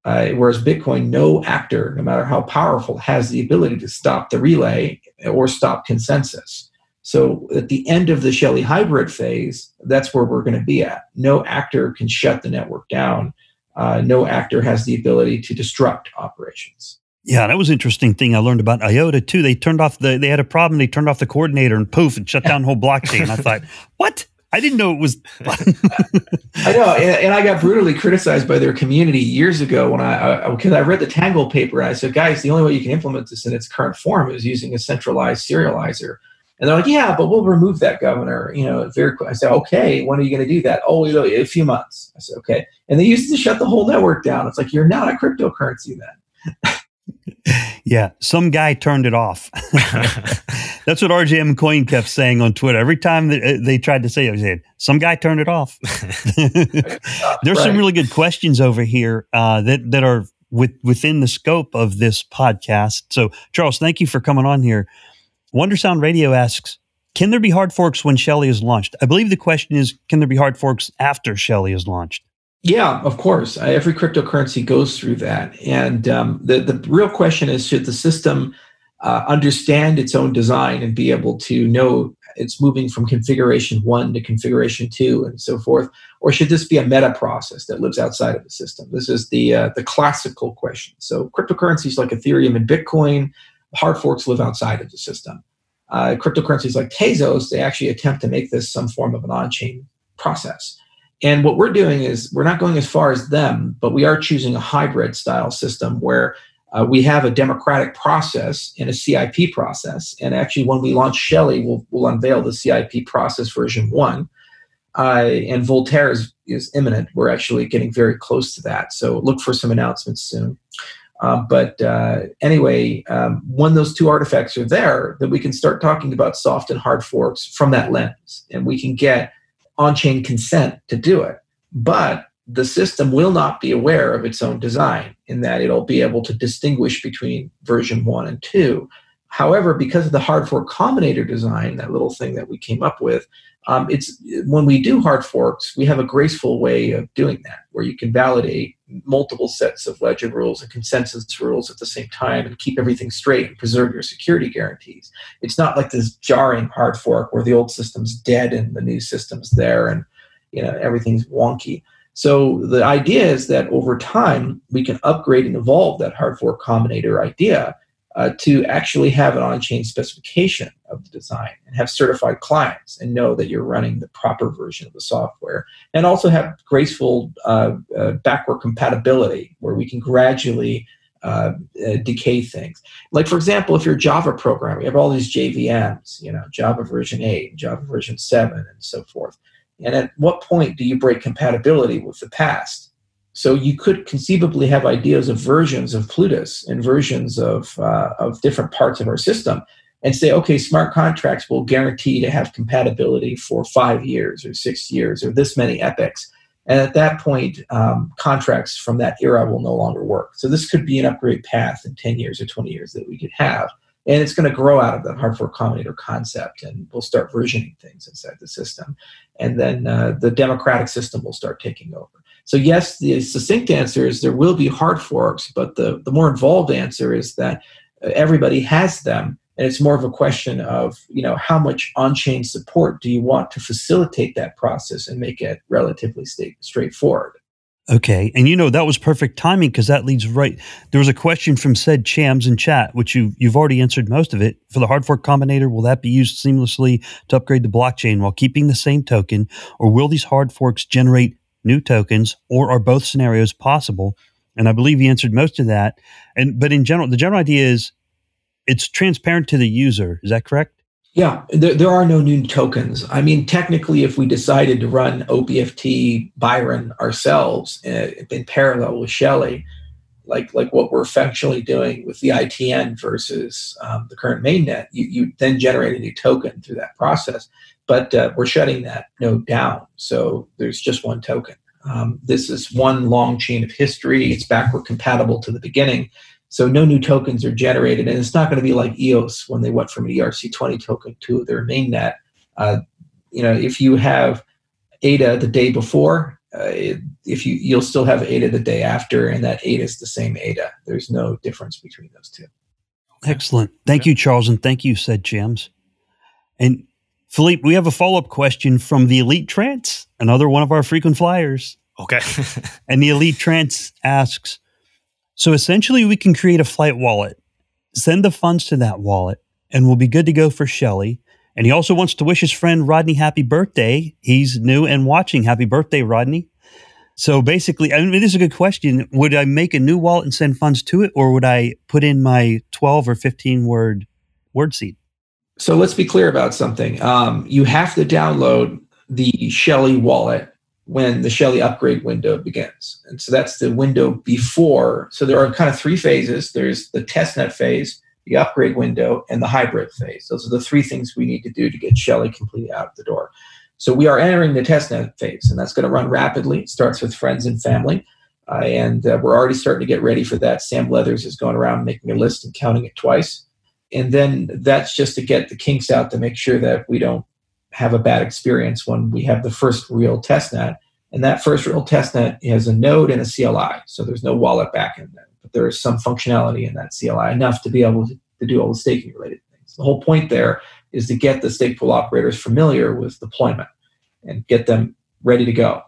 Uh, whereas Bitcoin, no actor, no matter how powerful, has the ability to stop the relay or stop consensus. So at the end of the Shelley hybrid phase, that's where we're going to be at. No actor can shut the network down. Uh, no actor has the ability to disrupt operations. Yeah, that was an interesting thing I learned about IOTA too. They turned off the they had a problem. They turned off the coordinator and poof, and shut down the whole blockchain. I thought, *laughs* what? I didn't know it was. *laughs* I know, and, and, I got brutally criticized by their community years ago when I because I, I, read the Tangle paper and I said, guys, the only way you can implement this in its current form is using a centralized serializer. And they're like, yeah, but we'll remove that, governor. You know, very quick. I said, okay, when are you going to do that? Oh, you know, a few months. I said, okay. And they used to shut the whole network down. It's like you're not a cryptocurrency then. *laughs* yeah, some guy turned it off. *laughs* That's what RJM Coin kept saying on Twitter. Every time that uh, they tried to say it, I said, some guy turned it off. *laughs* There's right. some really good questions over here uh, that, that are with, within the scope of this podcast. So, Charles, thank you for coming on here. Wonder Sound Radio asks, can there be hard forks when Shelley is launched? I believe the question is, can there be hard forks after Shelley is launched? Yeah, of course. Every cryptocurrency goes through that. And um, the, the real question is should the system uh, understand its own design and be able to know it's moving from configuration one to configuration two and so forth? Or should this be a meta process that lives outside of the system? This is the, uh, the classical question. So, cryptocurrencies like Ethereum and Bitcoin, hard forks live outside of the system. Uh, cryptocurrencies like Tezos, they actually attempt to make this some form of an on chain process. And what we're doing is we're not going as far as them, but we are choosing a hybrid style system where uh, we have a democratic process and a CIP process. And actually, when we launch Shelley, we'll, we'll unveil the CIP process version one. Uh, and Voltaire is, is imminent. We're actually getting very close to that. So look for some announcements soon. Uh, but uh, anyway, um, when those two artifacts are there, then we can start talking about soft and hard forks from that lens. And we can get on chain consent to do it. But the system will not be aware of its own design in that it'll be able to distinguish between version one and two. However, because of the hard fork combinator design, that little thing that we came up with, um, it's when we do hard forks, we have a graceful way of doing that, where you can validate multiple sets of ledger rules and consensus rules at the same time and keep everything straight and preserve your security guarantees. It's not like this jarring hard fork where the old system's dead and the new system's there and you know everything's wonky. So the idea is that over time we can upgrade and evolve that hard fork combinator idea uh, to actually have an on-chain specification of the design and have certified clients and know that you're running the proper version of the software and also have graceful uh, uh, backward compatibility where we can gradually uh, uh, decay things. Like for example if you're a java programmer you have all these jvms you know java version 8 java version 7 and so forth. And at what point do you break compatibility with the past? So you could conceivably have ideas of versions of Plutus and versions of, uh, of different parts of our system and say, okay, smart contracts will guarantee to have compatibility for five years or six years or this many epochs. And at that point, um, contracts from that era will no longer work. So this could be an upgrade path in 10 years or 20 years that we could have. And it's going to grow out of that hard fork combinator concept, and we'll start versioning things inside the system. And then uh, the democratic system will start taking over. So, yes, the succinct answer is there will be hard forks, but the, the more involved answer is that uh, everybody has them. And it's more of a question of, you know, how much on-chain support do you want to facilitate that process and make it relatively straight straightforward? Okay. And you know, that was perfect timing because that leads right. There was a question from said Chams in chat, which you, you've already answered most of it. For the hard fork combinator, will that be used seamlessly to upgrade the blockchain while keeping the same token? Or will these hard forks generate new tokens, or are both scenarios possible? And I believe he answered most of that. And but in general, the general idea is it's transparent to the user. Is that correct? Yeah, there, there are no new tokens. I mean, technically, if we decided to run OBFT Byron ourselves uh, in parallel with Shelley, like like what we're effectually doing with the ITN versus um, the current mainnet, you, you then generate a new token through that process but uh, we're shutting that node down. So there's just one token. Um, this is one long chain of history. It's backward compatible to the beginning. So no new tokens are generated. And it's not going to be like EOS when they went from an ERC20 token to their mainnet. Uh, you know, if you have ADA the day before, uh, if you you'll still have ADA the day after, and that ADA is the same ADA. There's no difference between those two. Excellent. Thank you, Charles, and thank you, said Chams. And Philippe, we have a follow up question from the Elite Trance, another one of our frequent flyers. Okay. *laughs* and the Elite Trance asks So essentially, we can create a flight wallet, send the funds to that wallet, and we'll be good to go for Shelley. And he also wants to wish his friend Rodney happy birthday. He's new and watching. Happy birthday, Rodney. So basically, I mean, this is a good question. Would I make a new wallet and send funds to it, or would I put in my 12 or 15 word word seed? So let's be clear about something. Um, you have to download the Shelley wallet when the Shelley upgrade window begins. And so that's the window before. So there are kind of three phases there's the testnet phase, the upgrade window, and the hybrid phase. Those are the three things we need to do to get Shelley completely out of the door. So we are entering the testnet phase, and that's going to run rapidly. It starts with friends and family. Uh, and uh, we're already starting to get ready for that. Sam Leathers is going around making a list and counting it twice and then that's just to get the kinks out to make sure that we don't have a bad experience when we have the first real testnet. And that first real testnet has a node and a CLI. So there's no wallet backend there, but there is some functionality in that CLI enough to be able to, to do all the staking related things. The whole point there is to get the stake pool operators familiar with deployment and get them ready to go.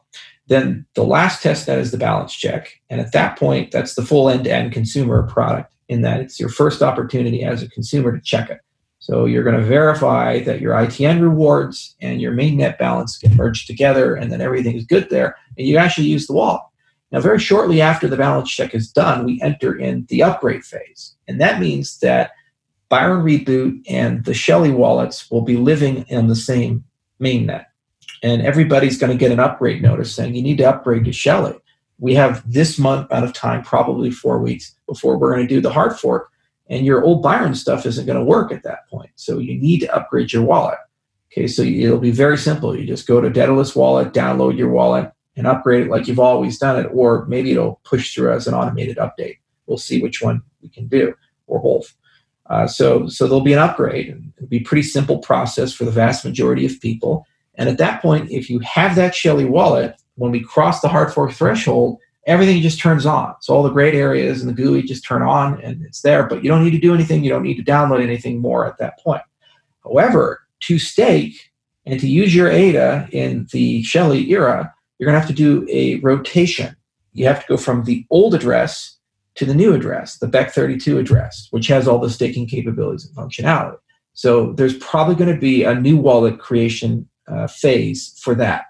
Then the last test net is the balance check. And at that point, that's the full end to end consumer product in that it's your first opportunity as a consumer to check it. So you're going to verify that your ITN rewards and your main net balance get merged together and then everything is good there. And you actually use the wallet. Now, very shortly after the balance check is done, we enter in the upgrade phase. And that means that Byron Reboot and the Shelley wallets will be living in the same mainnet. And everybody's going to get an upgrade notice saying you need to upgrade to Shelley we have this month out of time, probably four weeks before we're going to do the hard fork. And your old Byron stuff isn't going to work at that point. So you need to upgrade your wallet. Okay, so it'll be very simple. You just go to Daedalus Wallet, download your wallet, and upgrade it like you've always done it, or maybe it'll push through as an automated update. We'll see which one we can do, or both. Uh, so, so there'll be an upgrade, and it'll be a pretty simple process for the vast majority of people. And at that point, if you have that Shelley wallet, when we cross the hard fork threshold, everything just turns on. So all the great areas and the GUI just turn on, and it's there. But you don't need to do anything. You don't need to download anything more at that point. However, to stake and to use your ADA in the Shelley era, you're going to have to do a rotation. You have to go from the old address to the new address, the Bech32 address, which has all the staking capabilities and functionality. So there's probably going to be a new wallet creation uh, phase for that.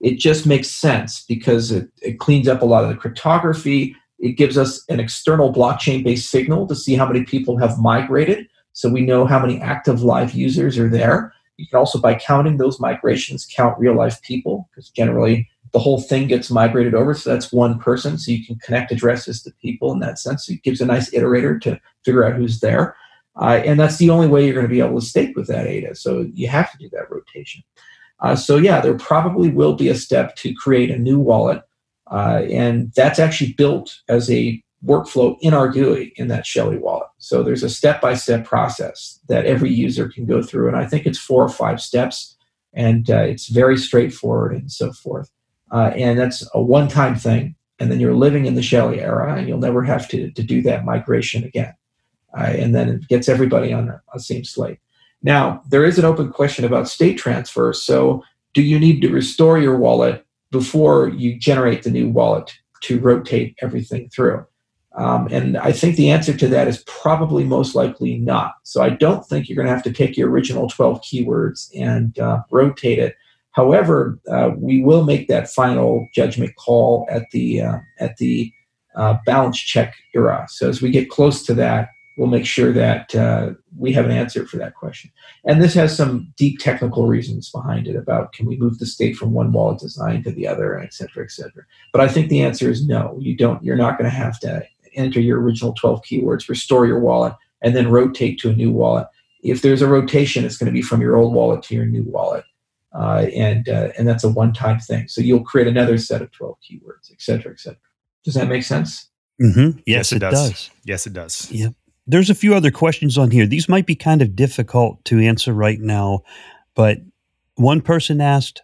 It just makes sense because it, it cleans up a lot of the cryptography. It gives us an external blockchain based signal to see how many people have migrated. So we know how many active live users are there. You can also, by counting those migrations, count real life people because generally the whole thing gets migrated over. So that's one person. So you can connect addresses to people in that sense. So it gives a nice iterator to figure out who's there. Uh, and that's the only way you're going to be able to stake with that ADA. So you have to do that rotation. Uh, so yeah, there probably will be a step to create a new wallet. Uh, and that's actually built as a workflow in our GUI in that Shelley wallet. So there's a step-by-step process that every user can go through. And I think it's four or five steps. And uh, it's very straightforward and so forth. Uh, and that's a one time thing. And then you're living in the Shelley era, and you'll never have to, to do that migration again. Uh, and then it gets everybody on the, same slate. Now, there is an open question about state transfer. So, do you need to restore your wallet before you generate the new wallet to rotate everything through? Um, and I think the answer to that is probably most likely not. So I don't think you're going to have to take your original 12 keywords and uh, rotate it However, uh, we will make that final judgment call at the uh, at the uh, balance check era. So as we get close to that, we'll make sure that uh, we have an answer for that question. And this has some deep technical reasons behind it about can we move the state from one wallet design to the other, et cetera, et cetera. But I think the answer is no. You don't. You're not going to have to enter your original 12 keywords, restore your wallet, and then rotate to a new wallet. If there's a rotation, it's going to be from your old wallet to your new wallet uh, and uh, and that's a one-time thing. So you'll create another set of 12 keywords, et cetera, et cetera. Does that make sense? Mm-hmm. Yes, yes, it, does. does. Yes, it does. Yep. There's a few other questions on here. These might be kind of difficult to answer right now, but one person asked,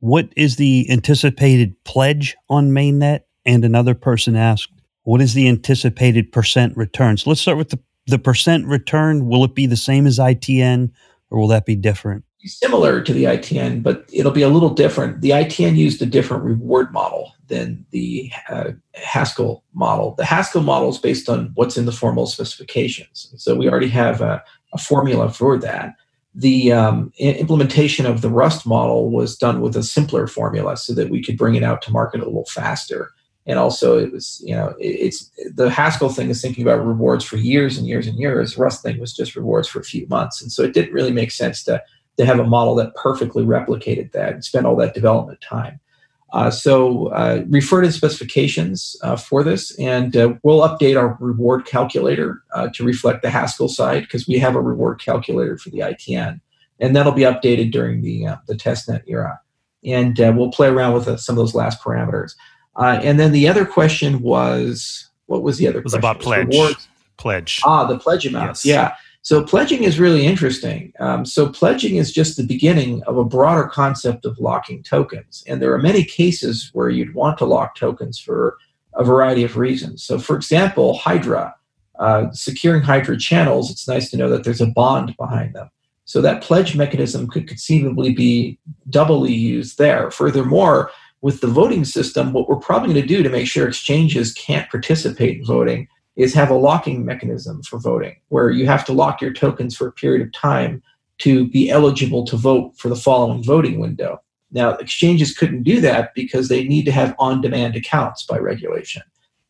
"What is the anticipated pledge on mainnet?" And another person asked, "What is the anticipated percent return?" So let's start with the the percent return. Will it be the same as ITN, or will that be different? similar to the ITN, but it'll be a little different. The ITN used a different reward model than the uh, Haskell model. The Haskell model is based on what's in the formal specifications. So we already have a, a formula for that. The um, implementation of the Rust model was done with a simpler formula so that we could bring it out to market a little faster. And also, it was, you know, it's the Haskell thing is thinking about rewards for years and years and years. Rust thing was just rewards for a few months. And so it didn't really make sense to to have a model that perfectly replicated that and spent all that development time. Uh, so uh, refer to the specifications uh, for this, and uh, we'll update our reward calculator uh, to reflect the Haskell side because we have a reward calculator for the ITN, and that'll be updated during the the testnet era. And we'll play around with some of those last parameters. and then the other question was, what was the other? It was question? about pledge. Rewards. Pledge. Ah, the pledge amount. Yes. Yeah. So pledging is really interesting. Um, so pledging is just the beginning of a broader concept of locking tokens, and there are many cases where you'd want to lock tokens for a variety of reasons. So, for example, Hydra, uh, securing Hydra channels, it's nice to know that there's a bond behind them. So that pledge mechanism could conceivably be doubly used there. Furthermore, with the voting system, what we're probably going to do to make sure exchanges can't participate in voting is have a locking mechanism for voting, where you have to lock your tokens for a period of time to be eligible to vote for the following voting window. Now, exchanges couldn't do that because they need to have on demand accounts by regulation.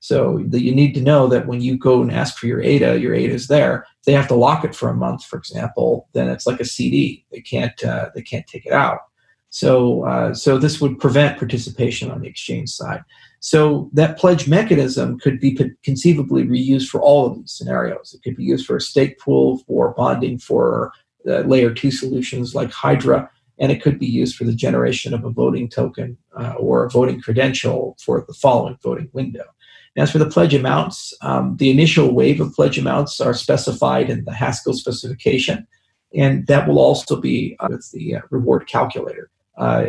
So the, you need to know that when you go and ask for your ADA, your ADA is there. If they have to lock it for a month, for example, then it's like a CD. They can't uh, they can't take it out. So uh, so this would prevent participation on the exchange side. So that pledge mechanism could be conceivably reused for all of these scenarios. It could be used for a stake pool, for bonding, for uh, layer two solutions like Hydra, and it could be used for the generation of a voting token uh, or a voting credential for the following voting window. as for the pledge amounts, um, the initial wave of pledge amounts are specified in the Haskell specification, and that will also be uh, with the uh, reward calculator uh,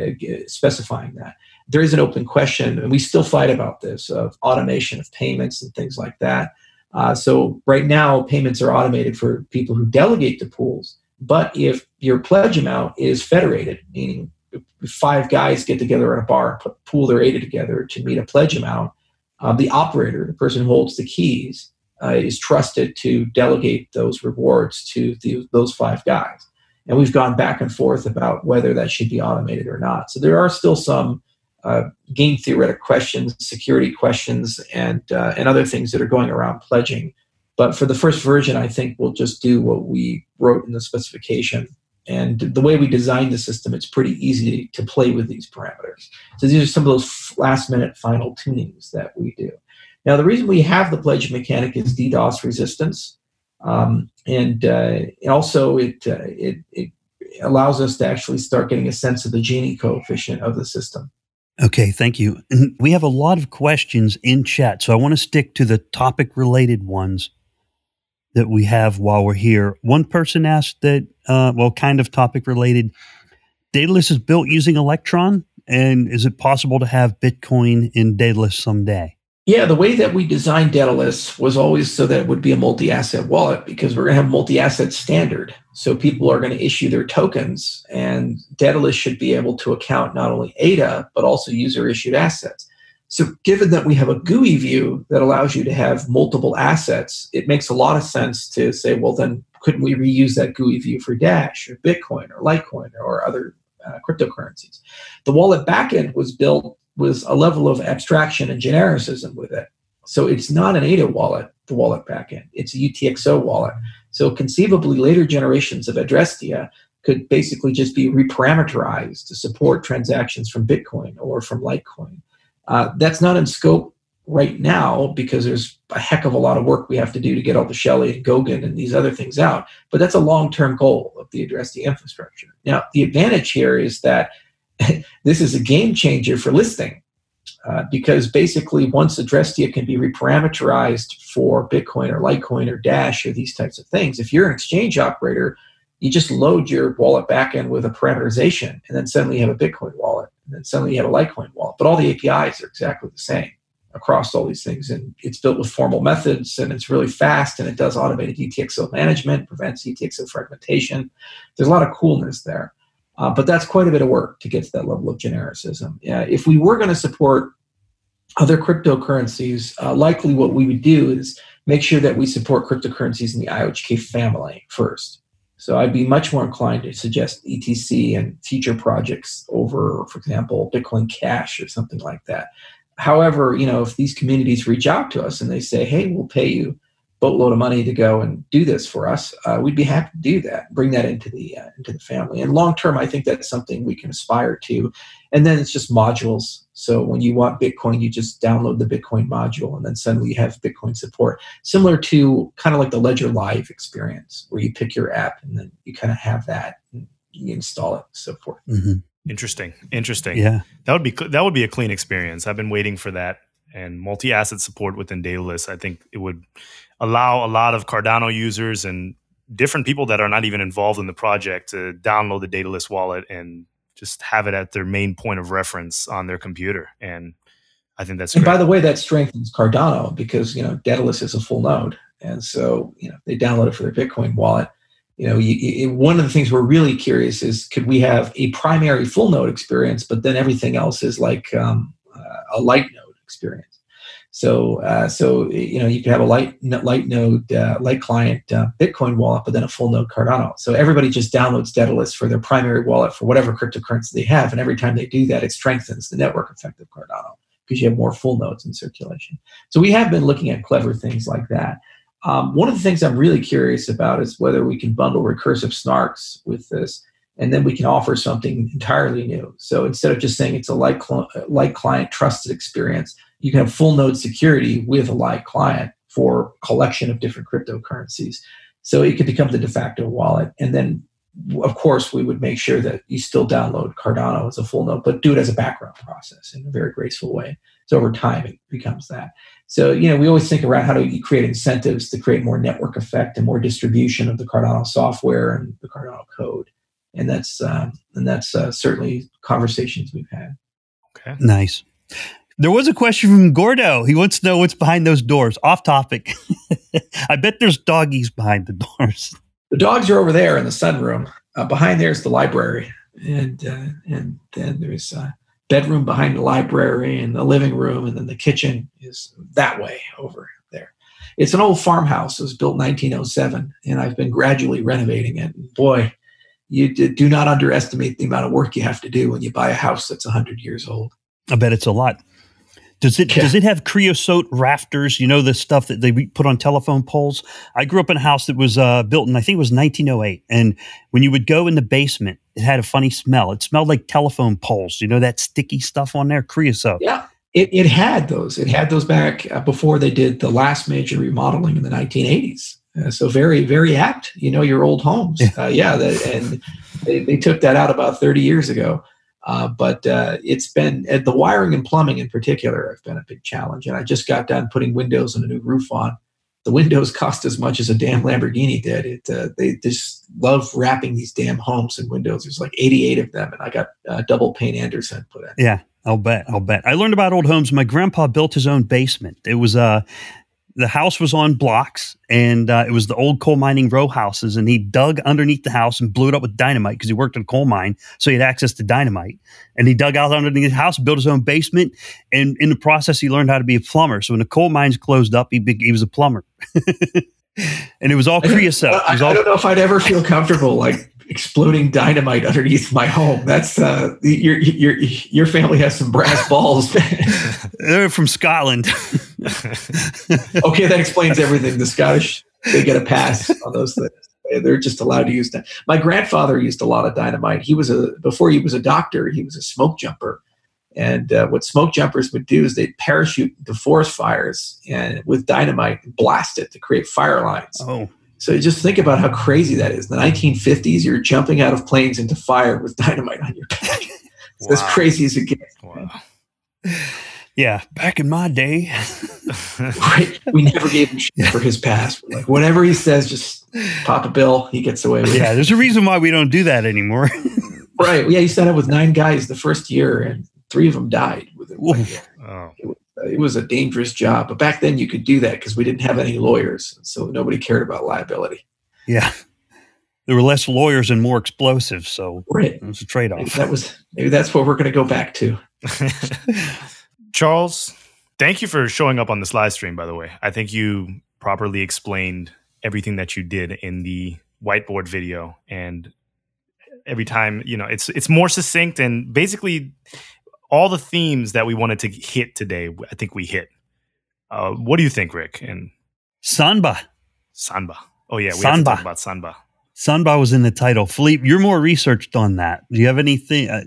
specifying that. There is an open question, and we still fight about this of automation of payments and things like that. Uh, so right now, payments are automated for people who delegate to pools. But if your pledge amount is federated, meaning five guys get together at a bar, pool their ADA together to meet a pledge amount, uh, the operator, the person who holds the keys, uh, is trusted to delegate those rewards to the, those five guys. And we've gone back and forth about whether that should be automated or not. So there are still some uh, game theoretic questions, security questions, and uh, and other things that are going around pledging. But for the first version, I think we'll just do what we wrote in the specification. And the way we designed the system, it's pretty easy to play with these parameters. So these are some of those last minute final tunings that we do. Now, the reason we have the pledge mechanic is DDoS resistance. Um, and uh, also, it, uh, it, it allows us to actually start getting a sense of the Gini coefficient of the system. Okay, thank you. And we have a lot of questions in chat, so I want to stick to the topic related ones that we have while we're here. One person asked that, uh, well, kind of topic related. Daedalus is built using Electron, and is it possible to have Bitcoin in Daedalus someday? Yeah, the way that we designed Daedalus was always so that it would be a multi-asset wallet because we're going to have multi-asset standard. So people are going to issue their tokens, and Daedalus should be able to account not only ADA but also user-issued assets. So, given that we have a GUI view that allows you to have multiple assets, it makes a lot of sense to say, well, then couldn't we reuse that GUI view for Dash or Bitcoin or Litecoin or other uh, cryptocurrencies? The wallet backend was built with a level of abstraction and genericism with it. So it's not an ADA wallet, the wallet backend. It's a UTXO wallet. So conceivably, later generations of Adrestia could basically just be reparameterized to support transactions from Bitcoin or from Litecoin. Uh, that's not in scope right now because there's a heck of a lot of work we have to do to get all the Shelley and Goguen and these other things out. But that's a long-term goal of the Adrestia infrastructure. Now, the advantage here is that *laughs* this is a game changer for listing. Uh, because basically, once Adrestia can be reparameterized for Bitcoin or Litecoin or Dash or these types of things, if you're an exchange operator, you just load your wallet backend with a parameterization, and then suddenly you have a Bitcoin wallet, and then suddenly you have a Litecoin wallet. But all the APIs are exactly the same across all these things, and it's built with formal methods, and it's really fast, and it does automated UTXO management, prevents UTXO fragmentation. There's a lot of coolness there. Uh, but that's quite a bit of work to get to that level of genericism. If we were going to support other cryptocurrencies, uh, likely what we would do is make sure that we support cryptocurrencies in the IOHK family first. So I'd be much more inclined to suggest ETC and future projects over, for example, Bitcoin Cash or something like that. However, you know, if these communities reach out to us and they say, "Hey, we'll pay you boatload of money to go and do this for us, uh, we'd be happy to do that. Bring that into the uh, into the family. And long term, I think that's something we can aspire to. And then it's just modules. So when you want Bitcoin, you just download the Bitcoin module, and then suddenly you have Bitcoin support. Similar to kind of like the Ledger Live experience, where you pick your app and then you kind of have that, and you install it, and so forth. Mm-hmm. Interesting. Interesting. Yeah, that would be that would be a clean experience. I've been waiting for that and multi-asset support within Daedalus. I think it would allow a lot of Cardano users and different people that are not even involved in the project to download the Daedalus wallet and just have it at their main point of reference on their computer. And I think that's. And great. by the way, that strengthens Cardano because you know Daedalus is a full node, and so you know they download it for their Bitcoin wallet. You know, you, you, one of the things we're really curious is could we have a primary full node experience, but then everything else is like um, uh, a light node experience. So, uh, so you know, you can have a light light node, uh, light client uh, Bitcoin wallet, but then a full node Cardano. So everybody just downloads Daedalus for their primary wallet for whatever cryptocurrency they have, and every time they do that, it strengthens the network effect of Cardano because you have more full nodes in circulation. So we have been looking at clever things like that. Um, one of the things I'm really curious about is whether we can bundle recursive snarks with this, and then we can offer something entirely new. So instead of just saying it's a light, cl- light client trusted experience you can have full node security with a live client for collection of different cryptocurrencies. So it could become the de facto wallet. And then of course, we would make sure that you still download Cardano as a full node, but do it as a background process in a very graceful way. So over time, it becomes that. So, you know, we always think around how do you create incentives to create more network effect and more distribution of the Cardano software and the Cardano code. And that's, uh, and that's uh, certainly conversations we've had. Okay. Nice. There was a question from Gordo. He wants to know what's behind those doors. Off topic. *laughs* I bet there's doggies behind the doors. The dogs are over there in the sunroom. Uh, behind there is the library, and uh, and then there's a bedroom behind the library, and the living room, and then the kitchen is that way over there. It's an old farmhouse. It was built in 1907, and I've been gradually renovating it. boy, you do not underestimate the amount of work you have to do when you buy a house that's 100 years old. I bet it's a lot. Does it yeah. does it have creosote rafters? You know the stuff that they put on telephone poles. I grew up in a house that was uh, built in I think it was 1908, and when you would go in the basement, it had a funny smell. It smelled like telephone poles. You know that sticky stuff on there, creosote. Yeah, it, it had those. It had those back uh, before they did the last major remodeling in the 1980s. Uh, so very very apt. You know your old homes. Yeah, uh, yeah that, and they, they took that out about 30 years ago. Uh, but uh, it's been uh, the wiring and plumbing in particular have been a big challenge. And I just got done putting windows and a new roof on. The windows *laughs* cost as much as a damn Lamborghini did. It uh, they just love wrapping these damn homes and windows. There's like 88 of them, and I got uh, double pane Andersen put in. Yeah, I'll bet. I'll bet. I learned about old homes. My grandpa built his own basement. It was uh the house was on blocks and uh, it was the old coal mining row houses and he dug underneath the house and blew it up with dynamite because he worked in a coal mine so he had access to dynamite and he dug out underneath the house built his own basement and in the process he learned how to be a plumber so when the coal mines closed up he, he was a plumber *laughs* and it was all creosote I, all- I don't know if i'd ever feel comfortable like exploding dynamite underneath my home. That's uh, your your your family has some brass balls. *laughs* They're from Scotland. *laughs* *laughs* okay, that explains everything. The Scottish they get a pass on those things. They're just allowed to use that. My grandfather used a lot of dynamite. He was a before he was a doctor. He was a smoke jumper. And uh, what smoke jumpers would do is they'd parachute into forest fires and with dynamite blast it to create fire lines. Oh. So just think about how crazy that is. In the 1950s, you're jumping out of planes into fire with dynamite on your back. *laughs* It's wow. as crazy as it gets. Wow. Yeah, back in my day, right? *laughs* We never gave him shit for his past. Like whatever he says, just pop a bill. He gets away with it. Yeah, there's a reason why we don't do that anymore. *laughs* right? Yeah, he set up with nine guys the first year, and three of them died within one year. Oh. It, was, it was a dangerous job, but back then you could do that because we didn't have any lawyers, so nobody cared about liability. Yeah, there were less lawyers and more explosives, so right. it was a trade off. That was maybe that's what we're going to go back to. *laughs* Charles, thank you for showing up on this live stream, by the way. I think you properly explained everything that you did in the whiteboard video and every time you know it's it's more succinct and basically all the themes that we wanted to hit today i think we hit. Uh, what do you think rick? And sanba sanba oh yeah we sanba. have to talk about sanba sanba was in the title. Philippe you're more researched on that. Do you have anything uh,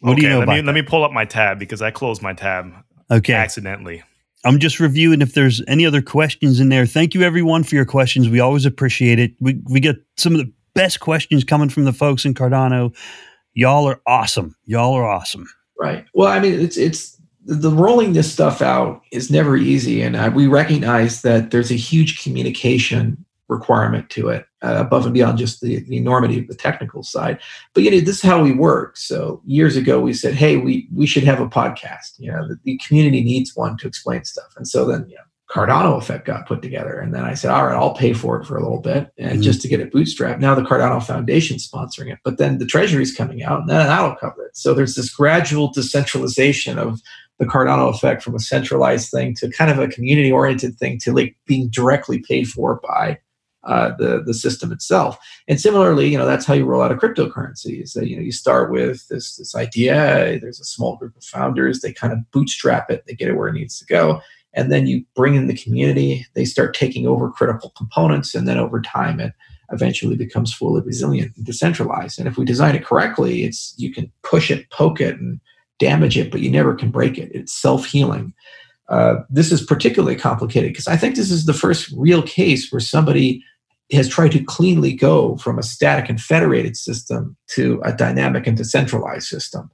what okay, do you know let about me, that? Let me pull up my tab because I closed my tab okay. accidentally. I'm just reviewing if there's any other questions in there. Thank you everyone for your questions. We always appreciate it. We we get some of the best questions coming from the folks in Cardano. Y'all are awesome. Y'all are awesome. Right. Well, I mean, it's it's the rolling this stuff out is never easy, and I, we recognize that there's a huge communication requirement to it uh, above and beyond just the, the enormity of the technical side but you know this is how we work so years ago we said hey we we should have a podcast you know the, the community needs one to explain stuff and so then you know Cardano effect got put together. And then I said, all right, I'll pay for it for a little bit and mm-hmm. just to get it bootstrapped. Now the Cardano Foundation sponsoring it, but then the treasury's coming out and then that'll cover it. So there's this gradual decentralization of the Cardano effect from a centralized thing to kind of a community oriented thing to like being directly paid for by uh, the the system itself. And similarly, you know, that's how you roll out a cryptocurrency. Is that you know you start with this this idea. There's a small group of founders. They kind of bootstrap it. They get it where it needs to go, and then you bring in the community. They start taking over critical components, and then over time it eventually becomes fully resilient and decentralized. And if we design it correctly, it's you can push it, poke it, and damage it, but you never can break it. It's self healing. Uh, this is particularly complicated because I think this is the first real case where somebody has tried to cleanly go from a static and federated system to a dynamic and decentralized system.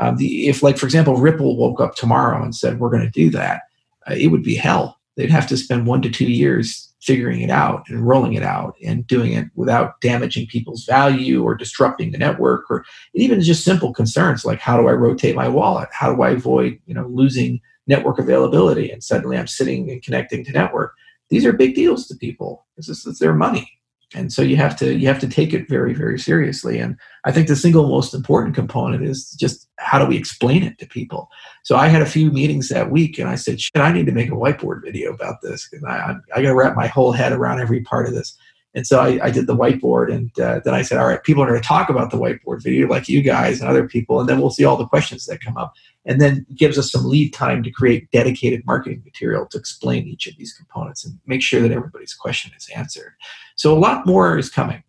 Um, the, if, like, for example, Ripple woke up tomorrow and said, we're going to do that, uh, it would be hell. They'd have to spend one to two years figuring it out and rolling it out and doing it without damaging people's value or disrupting the network or even just simple concerns like how do I rotate my wallet? How do I avoid, you know, losing network availability and suddenly I'm sitting and connecting to network? These are big deals to people. This is their money and so you have to you have to take it very very seriously and i think the single most important component is just how do we explain it to people so i had a few meetings that week and i said shit i need to make a whiteboard video about this because i i got to wrap my whole head around every part of this and so I, I did the whiteboard, and uh, then I said, all right, people are going to talk about the whiteboard video, like you guys and other people, and then we'll see all the questions that come up. And then gives us some lead time to create dedicated marketing material to explain each of these components and make sure that everybody's question is answered. So a lot more is coming.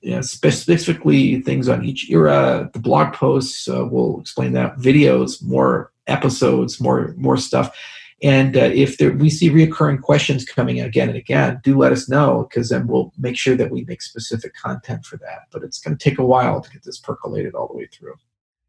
You know, specifically things on each era. The blog posts uh, will explain that. Videos, more episodes, more more stuff. And uh, if there, we see reoccurring questions coming again and again, do let us know because then we'll make sure that we make specific content for that. But it's going to take a while to get this percolated all the way through.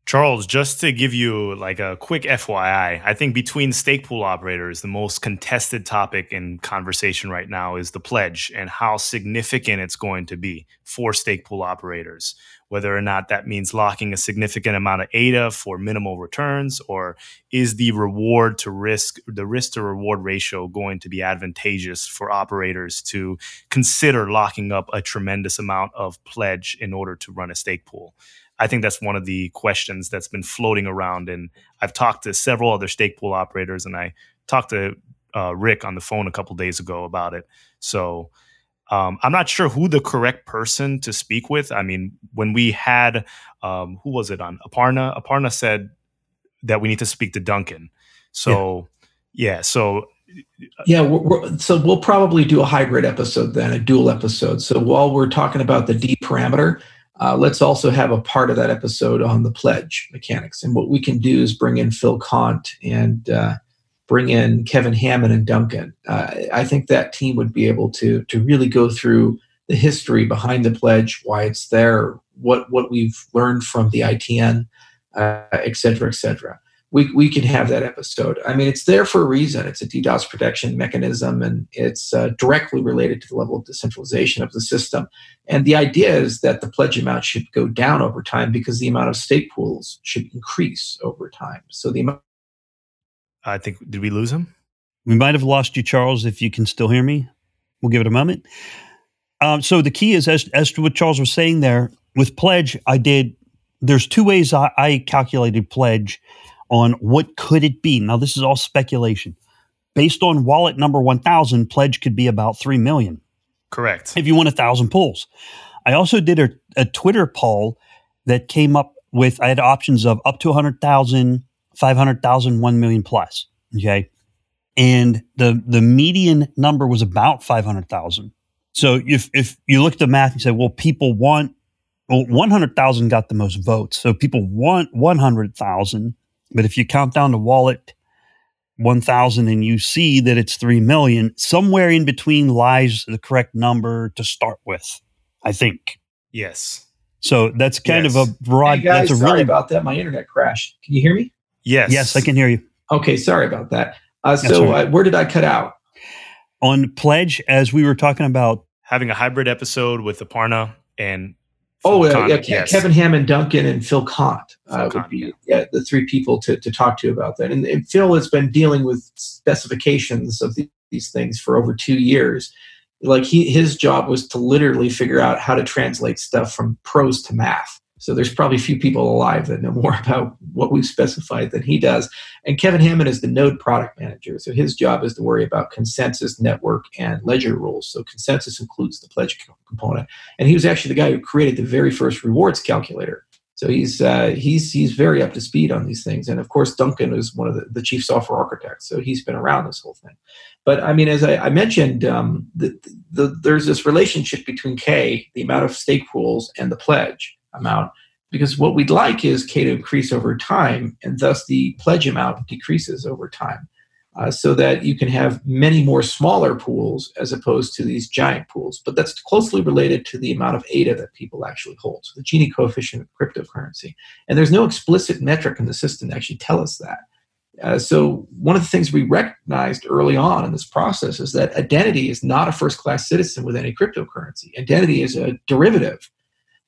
Charles, just to give you like a quick FYI, I think between stake pool operators, the most contested topic in conversation right now is the pledge and how significant it's going to be for stake pool operators. Whether or not that means locking a significant amount of ADA for minimal returns, or is the reward to risk, the risk to reward ratio going to be advantageous for operators to consider locking up a tremendous amount of pledge in order to run a stake pool? I think that's one of the questions that's been floating around. And I've talked to several other stake pool operators, and I talked to uh, Rick on the phone a couple days ago about it. So um, I'm not sure who the correct person to speak with. I mean, when we had um, who was it on Aparna? Aparna said that we need to speak to Duncan. So yeah, yeah so yeah, we're, we're, so we'll probably do a hybrid episode then, a dual episode. So while we're talking about the D parameter, uh, let's also have a part of that episode on the pledge mechanics. And what we can do is bring in Phil Kant and uh, bring in Kevin Hammond and Duncan. Uh, I think that team would be able to to really go through the history behind the pledge, why it's there, what what we've learned from the ITN, uh, et cetera, et cetera we, we can have that episode. I mean, it's there for a reason. It's a DDoS protection mechanism, and it's uh, directly related to the level of decentralization of the system. And the idea is that the pledge amount should go down over time because the amount of stake pools should increase over time. So the amount. I think did we lose him? We might have lost you, Charles. If you can still hear me, we'll give it a moment. Um, so the key is, as, as to what Charles was saying there, with pledge, I did. There's two ways I, I calculated pledge on what could it be. Now, this is all speculation. Based on wallet number 1000, pledge could be about 3 million. Correct. If you want a thousand pulls. I also did a, a Twitter poll that came up with, I had options of up to a 100,000, 500,000, 1 million plus. Okay. And the, the median number was about 500,000. So if, if you look at the math and say, well, people want, well, 100,000 got the most votes. So people want 100,000 but if you count down the wallet 1000 and you see that it's 3 million, somewhere in between lies the correct number to start with, I think. Yes. So that's kind yes. of a broad. Hey guys, that's a sorry really, about that. My internet crashed. Can you hear me? Yes. Yes, I can hear you. Okay, sorry about that. Uh, so right. uh, where did I cut out? On pledge, as we were talking about having a hybrid episode with Aparna and oh, uh, yeah, yes. Kevin Hammond, Duncan, and Phil Kant uh, would be yeah. yeah. the three people to, to talk to about that. And, and Phil has been dealing with specifications of the, these things for over two years. Like he, his job was to literally figure out how to translate stuff from prose to math. So there's probably few people alive that know *laughs* more about what we've specified than he does. And Kevin Hammond is the node product manager. So his job is to worry about consensus, network, and ledger rules. So consensus includes the pledge component. And he was actually the guy who created the very first rewards calculator. So he's uh, he's he's very up to speed on these things, and of course Duncan is one of the, the chief software architects, so he's been around this whole thing. But I mean, as I, I mentioned, um, the, the, there's this relationship between K, the amount of stake pools, and the pledge amount because what we'd like is K to increase over time, and thus the pledge amount decreases over time. uh, so that you can have many more smaller pools as opposed to these giant pools. But that's closely related to the amount of ADA that people actually hold, so the Gini coefficient of cryptocurrency. And there's no explicit metric in the system to actually tell us that. Uh, so one of the things we recognized early on in this process is that identity is not a first-class citizen with any cryptocurrency. Identity is a derivative.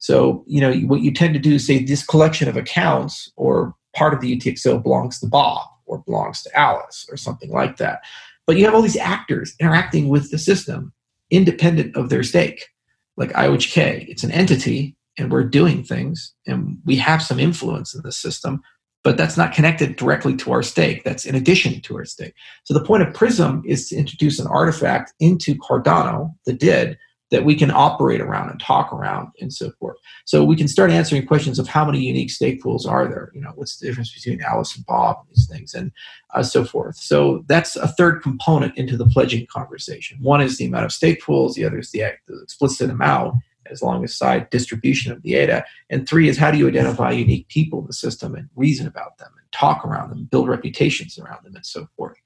So you know what you tend to do is say this collection of accounts or part of the UTXO belongs to Bob or belongs to Alice or something like that. But you have all these actors interacting with the system independent of their stake. Like IOHK, it's an entity and we're doing things and we have some influence in the system, but that's not connected directly to our stake. That's in addition to our stake. So the point of Prism is to introduce an artifact into Cardano, the DID, that we can operate around and talk around and so forth. So we can start answering questions of how many unique stake pools are there? You know, what's the difference between Alice and Bob and these things and uh, so forth. So that's a third component into the pledging conversation. One is the amount of stake pools, the other is the, the explicit amount as long as side distribution of the data. And three is how do you identify unique people in the system and reason about them and talk around them, build reputations around them and so forth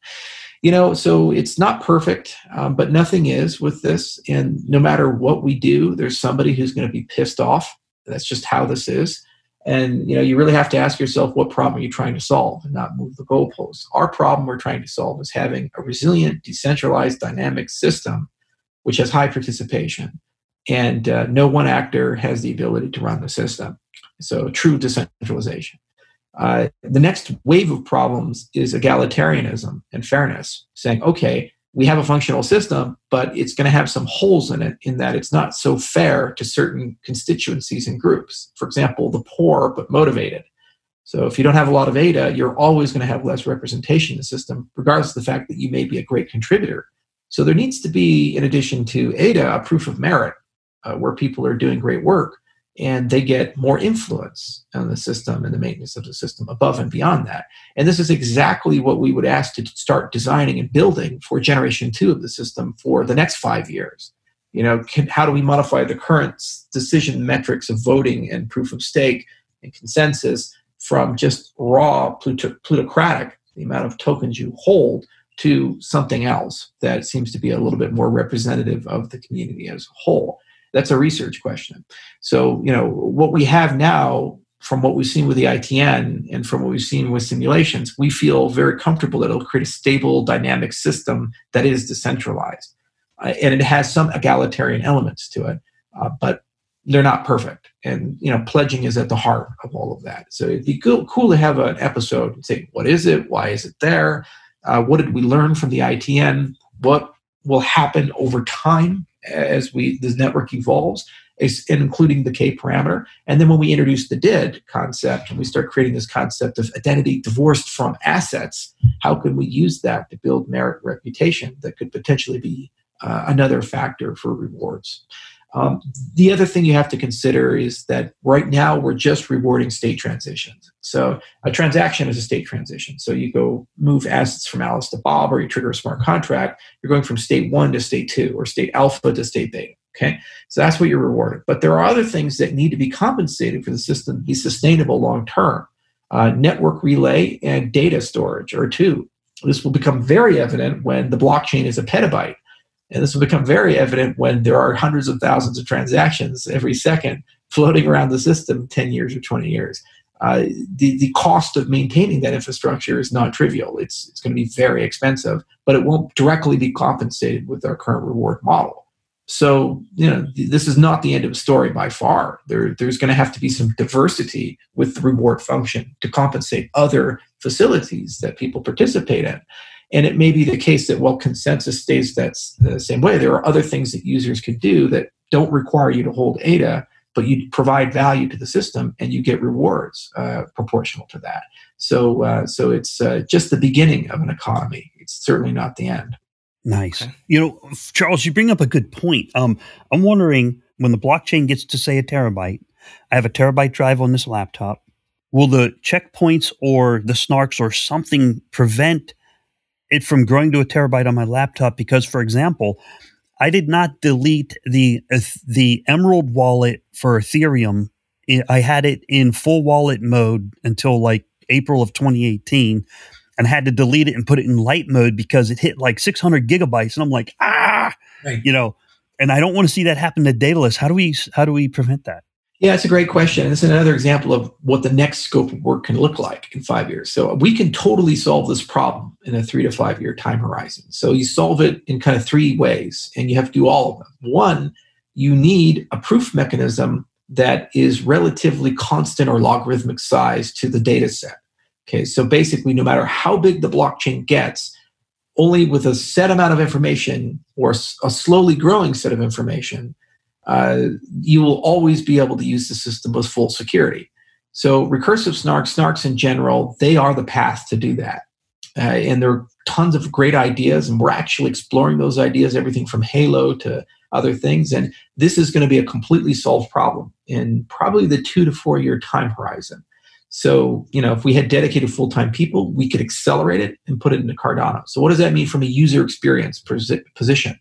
you know so it's not perfect um, but nothing is with this. And no matter what we do there's somebody who's going to be pissed off. That's just how this is. And you know you really have to ask yourself what problem are you trying to solve and not move the goalposts? Our problem we're trying to solve is having a resilient decentralized dynamic system which has high participation. And uh, no one actor has the ability to run the system. So true decentralization uh, the next wave of problems is egalitarianism and fairness, saying, okay, we have a functional system, but it's going to have some holes in it in that it's not so fair to certain constituencies and groups. For example, the poor but motivated. So if you don't have a lot of ADA, you're always going to have less representation in the system, regardless of the fact that you may be a great contributor. So there needs to be, in addition to ADA, a proof of merit uh, where people are doing great work and they get more influence on the system and the maintenance of the system above and beyond that. And this is exactly what we would ask to start designing and building for generation two of the system for the next five years. You know, can, how do we modify the current decision metrics of voting and proof of stake and consensus from just raw plutocratic, the amount of tokens you hold, to something else that seems to be a little bit more representative of the community as a whole? That's a research question. So, you know, what we have now from what we've seen with the ITN and from what we've seen with simulations, we feel very comfortable that it'll create a stable, dynamic system that is decentralized. Uh, and it has some egalitarian elements to it, uh, but they're not perfect. And, you know, pledging is at the heart of all of that. So it'd be cool, cool to have an episode and say, what is it? Why is it there? Uh, what did we learn from the ITN? What will happen over time as we the network evolves, including the K parameter. And then when we introduce the DID concept and we start creating this concept of identity divorced from assets, how can we use that to build merit reputation that could potentially be uh, another factor for rewards? Um, the other thing you have to consider is that right now we're just rewarding state transitions. So a transaction is a state transition. So you go move assets from Alice to Bob, or you trigger a smart contract. You're going from state one to state two, or state alpha to state beta. Okay, so that's what you're rewarded. But there are other things that need to be compensated for the system to be sustainable long term. Uh, network relay and data storage are two. This will become very evident when the blockchain is a petabyte and this will become very evident when there are hundreds of thousands of transactions every second floating around the system 10 years or 20 years. Uh, the, the cost of maintaining that infrastructure is not trivial. It's, it's going to be very expensive, but it won't directly be compensated with our current reward model. So, you know, th- this is not the end of the story by far. There, there's going to have to be some diversity with the reward function to compensate other facilities that people participate in. And it may be the case that while consensus stays that the same way, there are other things that users can do that don't require you to hold ADA, but you provide value to the system and you get rewards uh, proportional to that. So, uh, so it's uh, just the beginning of an economy. It's certainly not the end. Nice. Okay. You know, Charles, you bring up a good point. Um, I'm wondering when the blockchain gets to say a terabyte, I have a terabyte drive on this laptop. Will the checkpoints or the snarks or something prevent it from growing to a terabyte on my laptop because, for example, I did not delete the uh, the Emerald wallet for Ethereum. I had it in full wallet mode until like April of 2018, and had to delete it and put it in light mode because it hit like 600 gigabytes. And I'm like, ah, right. you know, and I don't want to see that happen to Daedalus. How do we, how do we prevent that? Yeah, it's a great question. It's another example of what the next scope of work can look like in five years. So we can totally solve this problem in a three to five year time horizon. So you solve it in kind of three ways, and you have to do all of them. One, you need a proof mechanism that is relatively constant or logarithmic size to the data set. Okay, so basically, no matter how big the blockchain gets, only with a set amount of information or a slowly growing set of information, uh, you will always be able to use the system with full security. So, recursive snarks, snarks in general, they are the path to do that. Uh, and there are tons of great ideas, and we're actually exploring those ideas, everything from Halo to other things. And this is going to be a completely solved problem in probably the two to four year time horizon. So, you know, if we had dedicated full time people, we could accelerate it and put it into Cardano. So, what does that mean from a user experience position?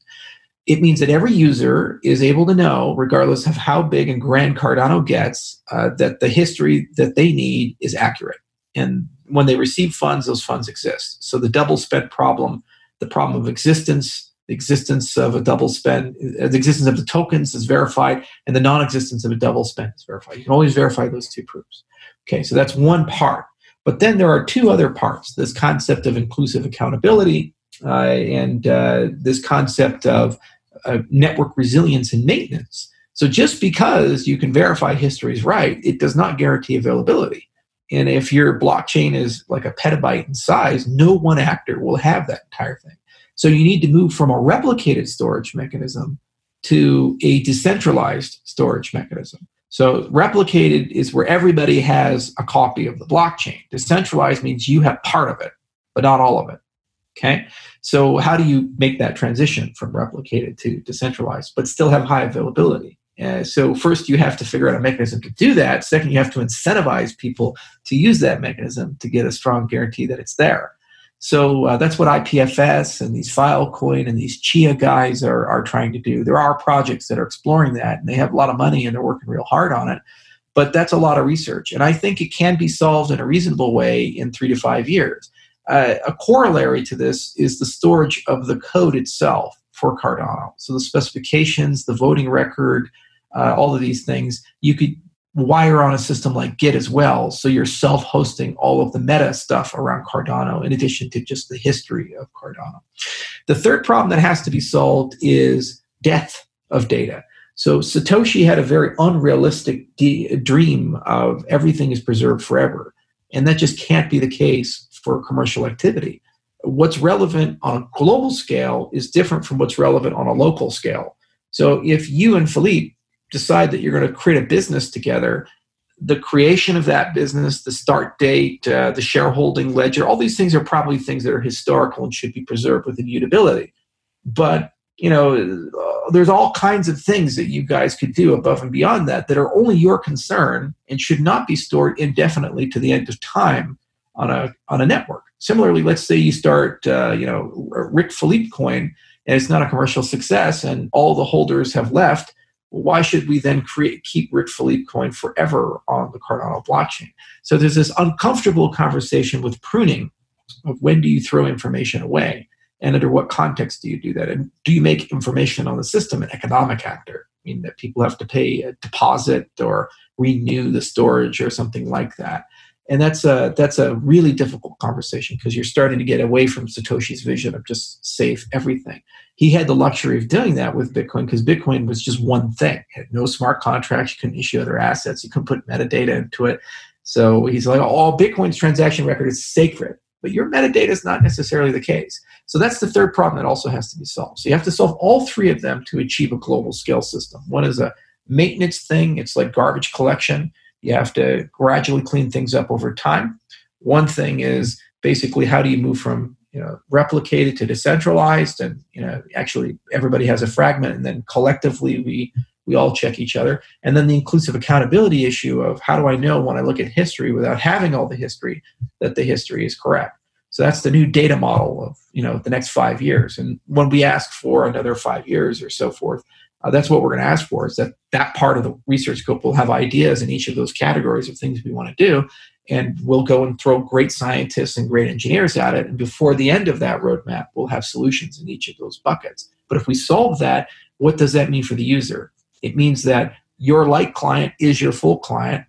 It means that every user is able to know, regardless of how big and grand Cardano gets, uh, that the history that they need is accurate. And when they receive funds, those funds exist. So, the double spend problem, the problem of existence, the existence of a double spend, uh, the existence of the tokens is verified, and the non existence of a double spend is verified. You can always verify those two proofs. Okay, so that's one part. But then there are two other parts this concept of inclusive accountability uh, and uh, this concept of uh, network resilience and maintenance. So just because you can verify history is right, it does not guarantee availability. And if your blockchain is like a petabyte in size, no one actor will have that entire thing. So you need to move from a replicated storage mechanism to a decentralized storage mechanism. So replicated is where everybody has a copy of the blockchain. Decentralized means you have part of it, but not all of it. Okay. So how do you make that transition from replicated to decentralized, but still have high availability? Uh, so first you have to figure out a mechanism to do that. Second, you have to incentivize people to use that mechanism to get a strong guarantee that it's there. So uh, that's what IPFS and these Filecoin and these Chia guys are, are trying to do. There are projects that are exploring that, and they have a lot of money and they're working real hard on it. But that's a lot of research, and I think it can be solved in a reasonable way in three to five years. Uh, a corollary to this is the storage of the code itself for Cardano. So the specifications, the voting record, uh, all of these things, you could wire on a system like Git as well. So you're self hosting all of the meta stuff around Cardano in addition to just the history of Cardano. The third problem that has to be solved is death of data. So Satoshi had a very unrealistic de- dream of everything is preserved forever. And that just can't be the case for commercial activity. What's relevant on a global scale is different from what's relevant on a local scale. So if you and Philippe decide that you're going to create a business together, the creation of that business, the start date, uh, the shareholding ledger, all these things are probably things that are historical and should be preserved with immutability. But you know, uh, there's all kinds of things that you guys could do above and beyond that that are only your concern and should not be stored indefinitely to the end of time on a on a network. Similarly, let's say you start, uh, you know, Rick Philippe coin, and it's not a commercial success, and all the holders have left why should we then create keep Rick Philippe coin forever on the Cardano blockchain? So there's this uncomfortable conversation with pruning of when do you throw information away and under what context do you do that? And do you make information on the system an economic actor? I mean that people have to pay a deposit or renew the storage or something like that and that's a that's a really difficult conversation because you're starting to get away from Satoshi's vision of just save everything. He had the luxury of doing that with Bitcoin because Bitcoin was just one thing. It had no smart contracts. You couldn't issue other assets. You couldn't put metadata into it. So he's like, "All oh, Bitcoin's transaction record is sacred." But your metadata is not necessarily the case. So that's the third problem that also has to be solved. So you have to solve all three of them to achieve a global scale system. One is a maintenance thing. It's like garbage collection you have to gradually clean things up over time. One thing is basically how do you move from you know replicated to decentralized, and you know actually everybody has a fragment, and then collectively we we all check each other. And then the inclusive accountability issue of how do I know when I look at history without having all the history that the history is correct. So that's the new data model of you know the next five years. And when we ask for another five years or so forth, uh, that's what we're going to ask for is that that part of the research scope will have ideas in each of those categories of things we want to do and we'll go and throw great scientists and great engineers at it. And before the end of that roadmap, we'll have solutions in each of those buckets. But if we solve that, what does that mean for the user? It means that your light client is your full client.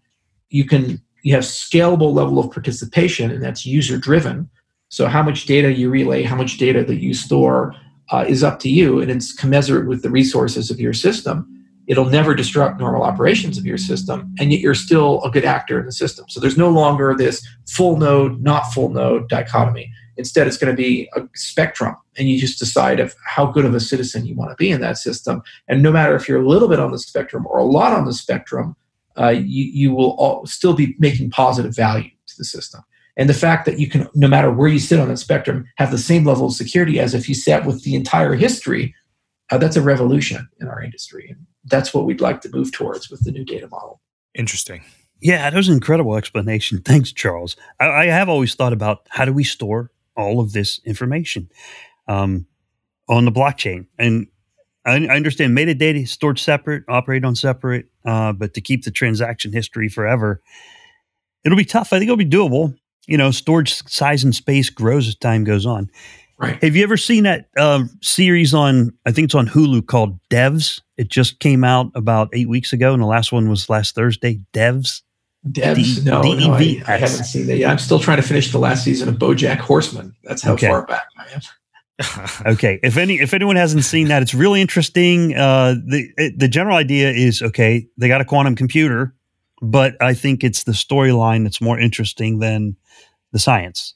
You can you have scalable level of participation, and that's user driven. So how much data you relay, how much data that you store uh, is up to you, and it's commensurate with the resources of your system. It'll never disrupt normal operations of your system, and yet you're still a good actor in the system. So there's no longer this full node, not full node dichotomy. Instead, it's going to be a spectrum, and you just decide of how good of a citizen you want to be in that system. And no matter if you're a little bit on the spectrum or a lot on the spectrum, uh, you, you will all, still be making positive value to the system. And the fact that you can, no matter where you sit on the spectrum, have the same level of security as if you sat with the entire history, uh, that's a revolution in our industry. And that's what we'd like to move towards with the new data model. Interesting. Yeah, that was an incredible explanation. *laughs* Thanks, Charles. I, I have always thought about how do we store all of this information um, on the blockchain, and I, I understand metadata stored separate, operate on separate, uh, but to keep the transaction history forever, it'll be tough. I think it'll be doable. You know, storage size and space grows as time goes on. Right. Have you ever seen that uh, series on? I think it's on Hulu called Devs. It just came out about eight weeks ago, and the last one was last Thursday. Devs. Devs? D- no, no I, I, haven't seen that yet. I'm still trying to finish the last season of BoJack Horseman. That's how okay. far back I am. *laughs* *laughs* okay, if any if anyone hasn't seen that, it's really interesting. Uh, the it, the general idea is okay. They got a quantum computer, but I think it's the storyline that's more interesting than the science.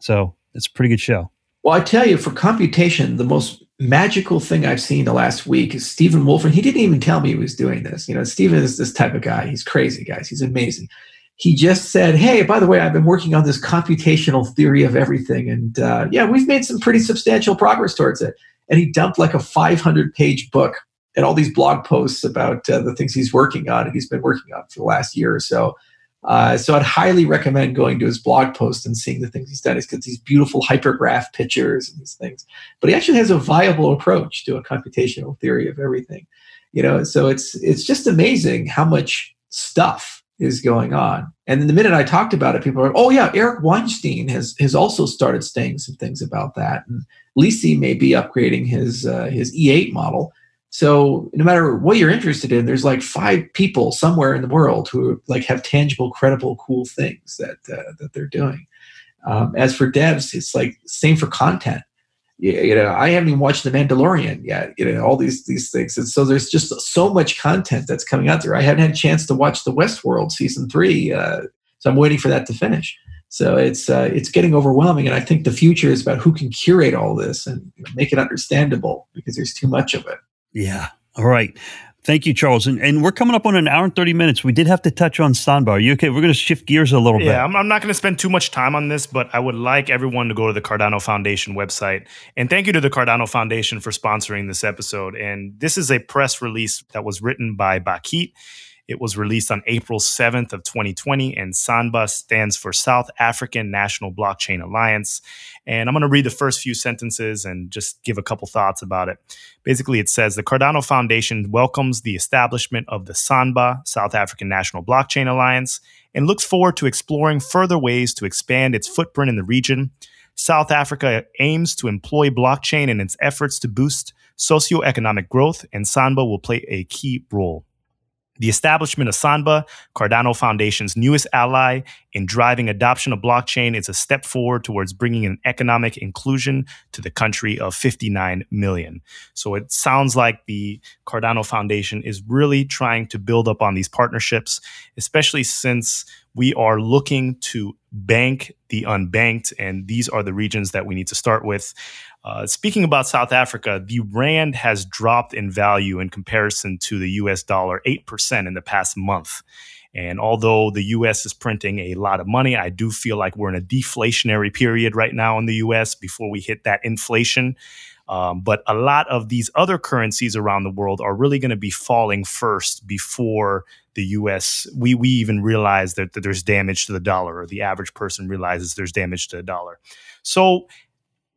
So it's a pretty good show. Well, I tell you, for computation, the most magical thing I've seen the last week is Stephen Wolfram. He didn't even tell me he was doing this. You know, Stephen is this type of guy. He's crazy, guys. He's amazing he just said, Hey, by the way, I've been working on this computational theory of everything. And uh, yeah, we've made some pretty substantial progress towards it. And he dumped like a 500 page book and all these blog posts about uh, the things he's working on and he's been working on for the last year or so. Uh, so I'd highly recommend going to his blog post and seeing the things he's done. He's got these beautiful hypergraph pictures and these things, but he actually has a viable approach to a computational theory of everything. You know, so it's it's just amazing how much stuff is going on. And then the minute I talked about it, people are like, oh yeah, Eric Weinstein has has also started saying some things about that. And Lisi may be upgrading his uh, his E8 model. So no matter what you're interested in, there's like five people somewhere in the world who like have tangible, credible, cool things that uh, that they're doing. Um, as for devs, it's like same for content. You know i haven't even watched the mandalorian yet you know all these these things. And so there's just so much content that's coming out there. I haven't had a chance to watch the westworld season three uh, so i'm waiting for that to finish. So it's uh, it's getting overwhelming and i think the future is about who can curate all this and you make it understandable because there's too much of it yeah all right Thank you, Charles. And, and we're coming up on an hour and 30 minutes. We did have to touch on. Are you okay? We're going to shift gears a little yeah, bit. Yeah, I'm, I'm, not going to spend too much time on this, but I would like everyone to go to the Cardano Foundation website. And thank you to the Cardano Foundation for sponsoring this episode. And this is a press release that was written by Bakit. It was released on April 7th of 2020, and SANBA stands for South African National Blockchain Alliance. And I'm going to read the first few sentences and just give a couple thoughts about it. Basically, it says the Cardano Foundation welcomes the establishment of the SANBA, South African National Blockchain Alliance, and looks forward to exploring further ways to expand its footprint in the region. South Africa aims to employ blockchain in its efforts to boost socioeconomic growth, and SANBA will play a key role. The establishment of SANBA, Cardano Foundation's newest ally in driving adoption of blockchain, is a step forward towards bringing an economic inclusion to the country of 59 million. So it sounds like the Cardano Foundation is really trying to build up on these partnerships, especially since we are looking to bank the unbanked, and these are the regions that we need to start with. Uh, speaking about South Africa, the rand has dropped in value in comparison to the US dollar 8% in the past month. And although the US is printing a lot of money, I do feel like we're in a deflationary period right now in the US before we hit that inflation. Um, but a lot of these other currencies around the world are really going to be falling first before the US. We, we even realize that, that there's damage to the dollar, or the average person realizes there's damage to the dollar. So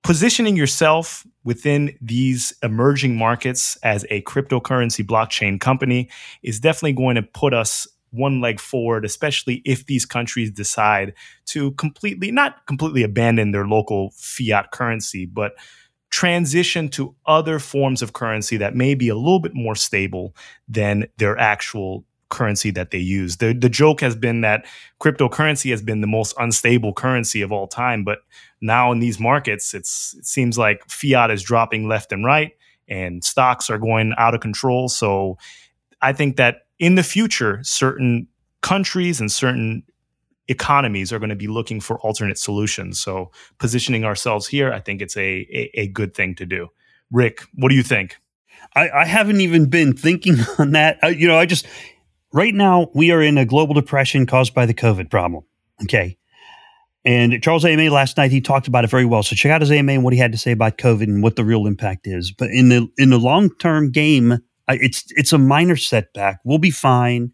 positioning yourself within these emerging markets as a cryptocurrency blockchain company is definitely going to put us one leg forward, especially if these countries decide to completely, not completely abandon their local fiat currency, but transition to other forms of currency that may be a little bit more stable than their actual currency that they use. The the joke has been that cryptocurrency has been the most unstable currency of all time, but now in these markets it's it seems like fiat is dropping left and right and stocks are going out of control. So I think that in the future certain countries and certain economies are going to be looking for alternate solutions. So positioning ourselves here, I think it's a, a, a good thing to do. Rick, what do you think? I, I haven't even been thinking *laughs* on that. I, you know, I just right now we are in a global depression caused by the COVID problem. Okay. And Charles AMA last night he talked about it very well. So check out his AMA and what he had to say about COVID and what the real impact is. But in the in the long term game, it's it's a minor setback. We'll be fine.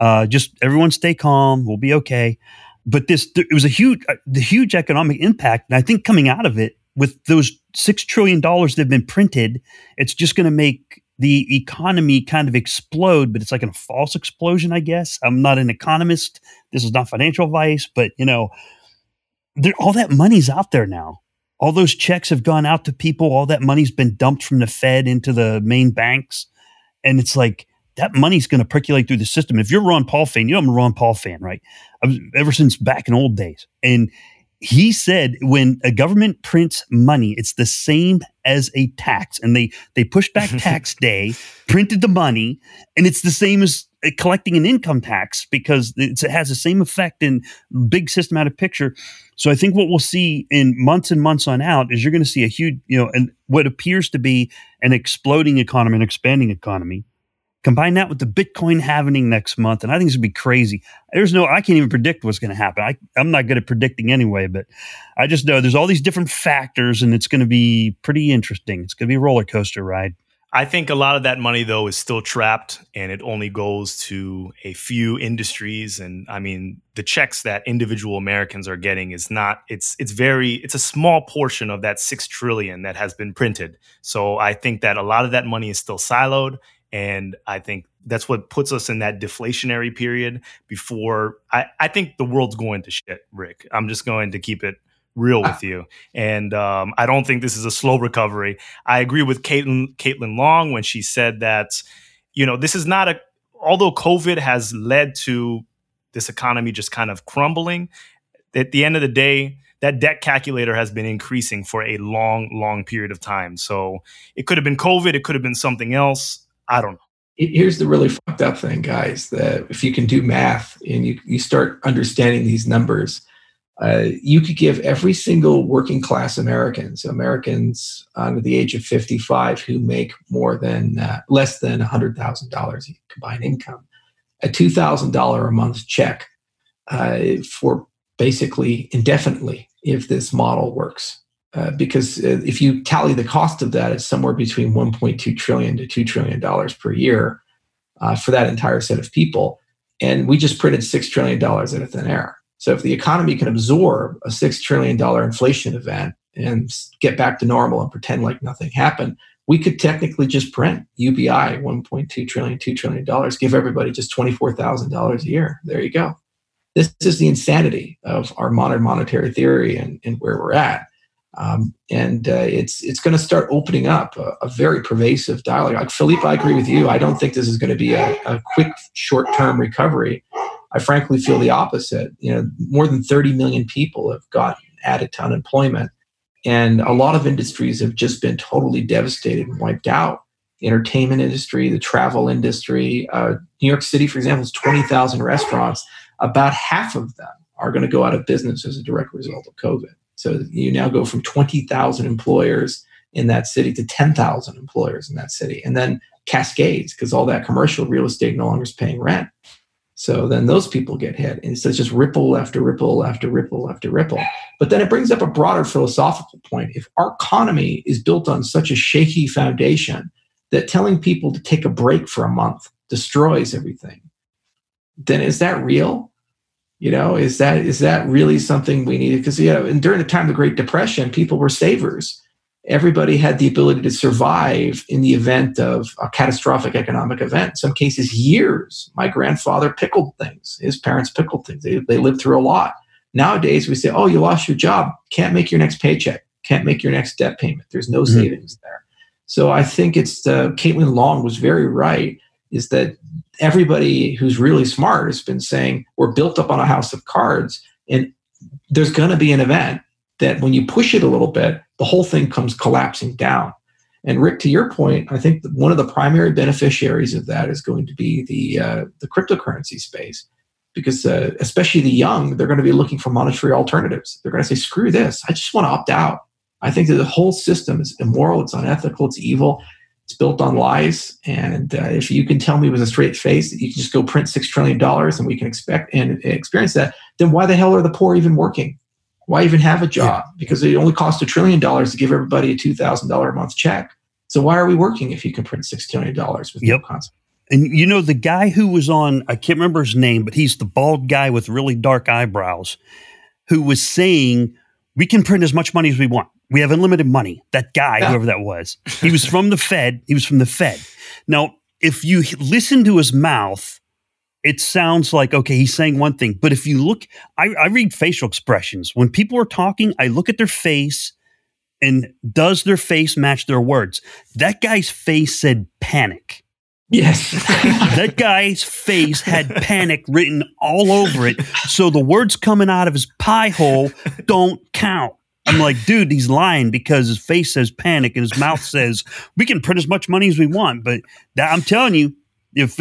Uh, just everyone stay calm. We'll be okay. But this, it was a huge, uh, the huge economic impact. And I think coming out of it with those $6 trillion that have been printed, it's just going to make the economy kind of explode, but it's like a false explosion, I guess. I'm not an economist. This is not financial advice, but you know, all that money's out there now. All those checks have gone out to people. All that money's been dumped from the Fed into the main banks. And it's like, that money's going to percolate through the system. If you're Ron Paul fan, you know I'm a Ron Paul fan, right? Was, ever since back in old days. And he said when a government prints money, it's the same as a tax. And they they pushed back *laughs* tax day, printed the money, and it's the same as uh, collecting an income tax because it has the same effect in big systematic picture. So I think what we'll see in months and months on out is you're going to see a huge, you know, and what appears to be an exploding economy, an expanding economy Combine that with the Bitcoin halving next month, and I think it's gonna be crazy. There's no, I can't even predict what's gonna happen. I, I'm not good at predicting anyway, but I just know there's all these different factors, and it's gonna be pretty interesting. It's gonna be a roller coaster ride. I think a lot of that money though is still trapped and it only goes to a few industries and I mean the checks that individual Americans are getting is not it's it's very it's a small portion of that 6 trillion that has been printed. So I think that a lot of that money is still siloed and I think that's what puts us in that deflationary period before I, I think the world's going to shit, Rick. I'm just going to keep it real with *laughs* you. And um, I don't think this is a slow recovery. I agree with Caitlin, Caitlin Long when she said that, you know, this is not a, although COVID has led to this economy just kind of crumbling, at the end of the day, that debt calculator has been increasing for a long, long period of time. So it could have been COVID, it could have been something else. I don't know. Here's the really fucked up thing, guys. That if you can do math and you, you start understanding these numbers, uh, you could give every single working class American, so Americans under the age of 55 who make more than uh, less than $100,000 combined income, a $2,000 a month check uh, for basically indefinitely if this model works. Uh, because uh, if you tally the cost of that, it's somewhere between 1.2 trillion to 2 trillion dollars per year uh, for that entire set of people. And we just printed $6 trillion out of thin air. So if the economy can absorb a $6 trillion inflation event and get back to normal and pretend like nothing happened, we could technically just print UBI 1.2 trillion, $2 trillion, give everybody just $24,000 a year. There you go. This is the insanity of our modern monetary theory and, and where we're at. Um, and uh, it's it's going to start opening up a, a, very pervasive dialogue. Like Philippe, I agree with you. I don't think this is going to be a, a quick, short-term recovery. I frankly feel the opposite. You know, more than 30 million people have gotten added to unemployment, and a lot of industries have just been totally devastated and wiped out. The entertainment industry, the travel industry. Uh, New York City, for example, is 20,000 restaurants. About half of them are going to go out of business as a direct result of COVID. So you now go from 20,000 employers in that city to 10,000 employers in that city. And then cascades because all that commercial real estate no longer is paying rent. So then those people get hit. And so it's just ripple after ripple after ripple after ripple. But then it brings up a broader philosophical point. If our economy is built on such a shaky foundation that telling people to take a break for a month destroys everything, then is that real? You know is that is that really something we needed because you know and during the time of the great depression people were savers everybody had the ability to survive in the event of a catastrophic economic event. In some cases, years. My grandfather pickled things. His parents pickled things. They, they lived through a lot. Nowadays, we say, oh, you lost your job. Can't make your next paycheck. Can't make your next debt payment. There's no mm-hmm. savings there. So I think it's uh, Caitlin Long was very right. Is that everybody who's really smart has been saying we're built up on a house of cards, and there's going to be an event that when you push it a little bit, the whole thing comes collapsing down. And Rick, to your point, I think one of the primary beneficiaries of that is going to be the uh, the cryptocurrency space, because uh, especially the young, they're going to be looking for monetary alternatives. They're going to say, "Screw this! I just want to opt out." I think that the whole system is immoral, it's unethical, it's evil, it's built on lies. And uh, if you can tell me with a straight face that you can just go print six trillion dollars and we can expect and experience that, then why the hell are the poor even working? Why even have a job? Yeah. Because it only costs a trillion dollars to give everybody a two thousand dollar a month check. So why are we working if you can print six trillion dollars with yep. no consequence? And you know the guy who was on I can't remember his name, but he's the bald guy with really dark eyebrows, who was saying we can print as much money as we want. We have unlimited money. That guy, yeah. whoever that was, he was from the Fed. He was from the Fed. Now, if you listen to his mouth, it sounds like okay, he's saying one thing. But if you look, I, I read facial expressions. When people are talking, I look at their face and does their face match their words? That guy's face said panic. Yes. *laughs* that guy's face had panic written all over it. So the words coming out of his pie hole don't count. I'm like, dude, he's lying because his face says panic and his mouth says we can print as much money as we want. But that, I'm telling you, if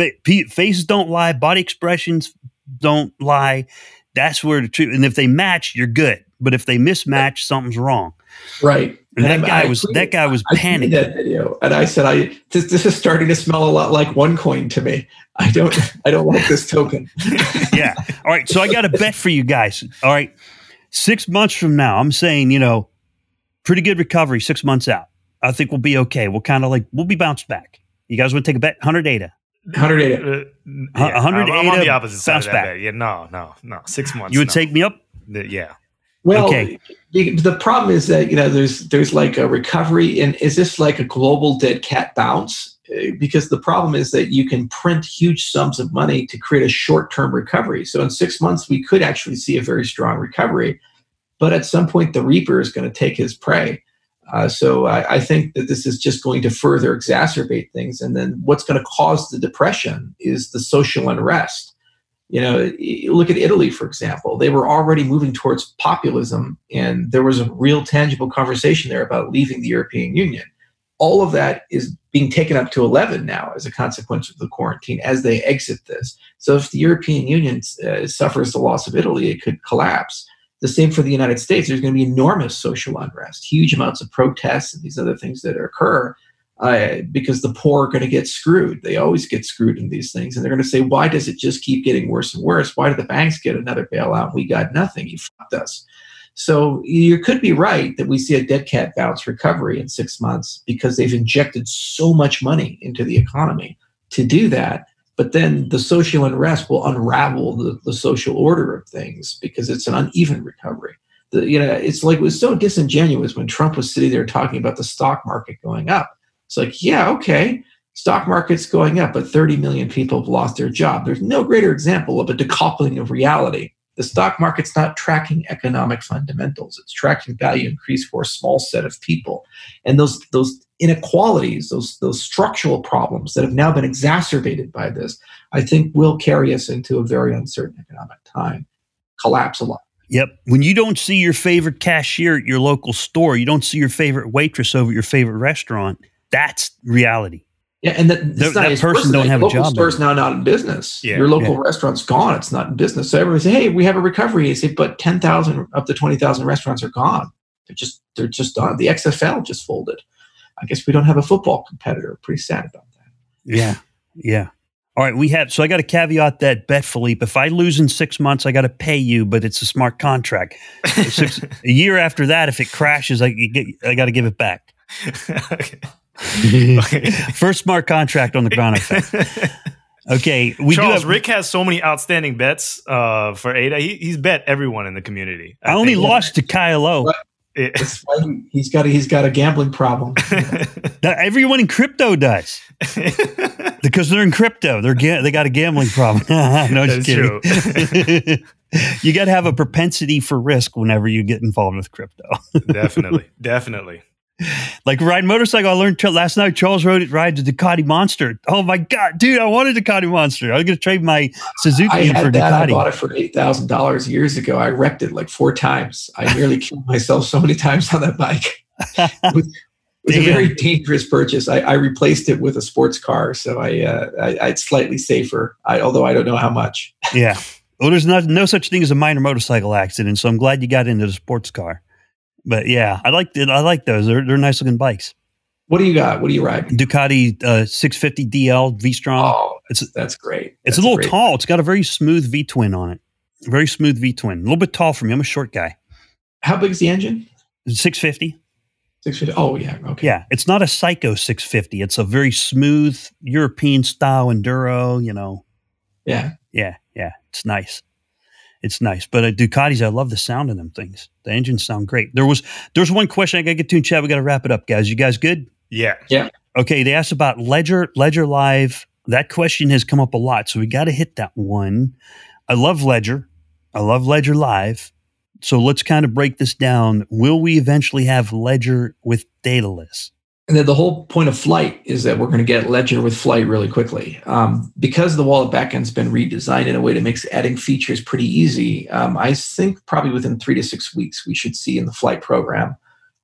faces don't lie, body expressions don't lie. That's where the truth. And if they match, you're good. But if they mismatch, something's wrong. Right. And, and that guy I was tweeted, that guy was panicking. That video, and I said, "I this, this is starting to smell a lot like OneCoin to me. I don't I don't like this token." *laughs* yeah. All right. So I got a bet for you guys. All right six months from now, I'm saying, you know, pretty good recovery six months out. I think we'll be okay. We'll kind of like, we'll be bounced back. You guys want to take a bet? 100 ADA. 100 ADA. Uh, yeah, 100 I'm, I'm on the opposite side of that back. Bet. Yeah, no, no, no. Six months. You would no. take me up? Yeah. Well, okay. the, the problem is that, you know, there's, there's like a recovery and is this like a global dead cat bounce? Because the problem is that you can print huge sums of money to create a short-term recovery. So in six months, we could actually see a very strong recovery, but at some point, the reaper is going to take his prey. Uh, so I, I, think that this is just going to further exacerbate things. And then what's going to cause the depression is the social unrest. You know, look at Italy, for example. They were already moving towards populism, and there was a real tangible conversation there about leaving the European Union all of that is being taken up to 11 now as a consequence of the quarantine as they exit this. So if the European Union uh, suffers the loss of Italy, it could collapse. The same for the United States. There's going to be enormous social unrest, huge amounts of protests and these other things that occur uh, because the poor are going to get screwed. They always get screwed in these things. And they're going to say, why does it just keep getting worse and worse? Why did the banks get another bailout? We got nothing. You fucked us. So you could be right that we see a dead cat bounce recovery in six months because they've injected so much money into the economy to do that. But then the social unrest will unravel the, the social order of things because it's an uneven recovery. The, you know, it's like it was so disingenuous when Trump was sitting there talking about the stock market going up. It's like, yeah, okay, stock market's going up, but 30 million people have lost their job. There's no greater example of a decoupling of reality the stock market's not tracking economic fundamentals it's tracking value increase for a small set of people and those those inequalities those those structural problems that have now been exacerbated by this i think will carry us into a very uncertain economic time collapse a lot Yep. When you don't see your favorite cashier at your local store, you don't see your favorite waitress over at your favorite restaurant. That's reality. Yeah, and that, the, that person don't have a job. Store's now not in business. Yeah. Your local yeah. restaurant's gone. It's not in business. So everybody say, "Hey, we have a recovery." You say, "But ten thousand up to twenty thousand restaurants are gone. They're just they're just done. The XFL just folded. I guess we don't have a football competitor. Pretty sad about that." Yeah, yeah. All right, we have. So I got to caveat that bet, Philippe. If I lose in six months, I got to pay you, but it's a smart contract. Six, *laughs* a year after that, if it crashes, I, I got to give it back. *laughs* okay. *laughs* First smart contract on the ground effect. Okay, we Charles, do have, Rick has so many outstanding bets uh, for Ada. He, he's bet everyone in the community. I, I only lost to Kyle O. It, That's he, he's got a, he's got a gambling problem. *laughs* Everyone in crypto does *laughs* because they're in crypto. They're ga- they got a gambling problem. no, just kidding. you got to have a propensity for risk whenever you get involved with crypto. definitely, definitely. Like riding motorcycle. I learned last night. Charles rode it ride the Ducati Monster. Oh my god, dude! I wanted a Ducati Monster. I was going to trade my Suzuki I in for that. Ducati. I bought it for eight thousand dollars years ago. I wrecked it like four times. I nearly *laughs* killed myself so many times on that bike. it was, it was a very dangerous purchase. I, I, replaced it with a sports car, so I, uh, I, it's slightly safer. I, although I don't know how much. yeah. Well, there's not, no such thing as a minor motorcycle accident, so I'm glad you got into the sports car. But yeah, I like I like those. They're they're nice looking bikes. What do you got? What do you ride? Ducati uh, 650 DL V Strom. Oh, it's that's great. It's a little great. tall. It's got a very smooth V twin on it. Very smooth V twin. A little bit tall for me. I'm a short guy. How big is the engine? 650. 650. Oh yeah. Okay. Yeah, it's not a Psycho 650. It's a very smooth European style enduro. You know. Yeah. Yeah. Yeah. It's nice it's nice. But uh, Ducatis, I love the sound of them things. The engines sound great. There was there's one question I got to get to in chat. We got to wrap it up, guys. You guys good? Yeah. Yeah. Okay. They asked about Ledger Ledger Live. That question has come up a lot, so we got to hit that one. I love Ledger. I love Ledger Live. So let's kind of break this down. Will we eventually have Ledger with Daedalus? And then the whole point of Flight is that we're going to get Ledger with Flight really quickly. Um, because the wallet backend's been redesigned in a way that makes adding features pretty easy, um, I think probably within three to six weeks, we should see in the Flight program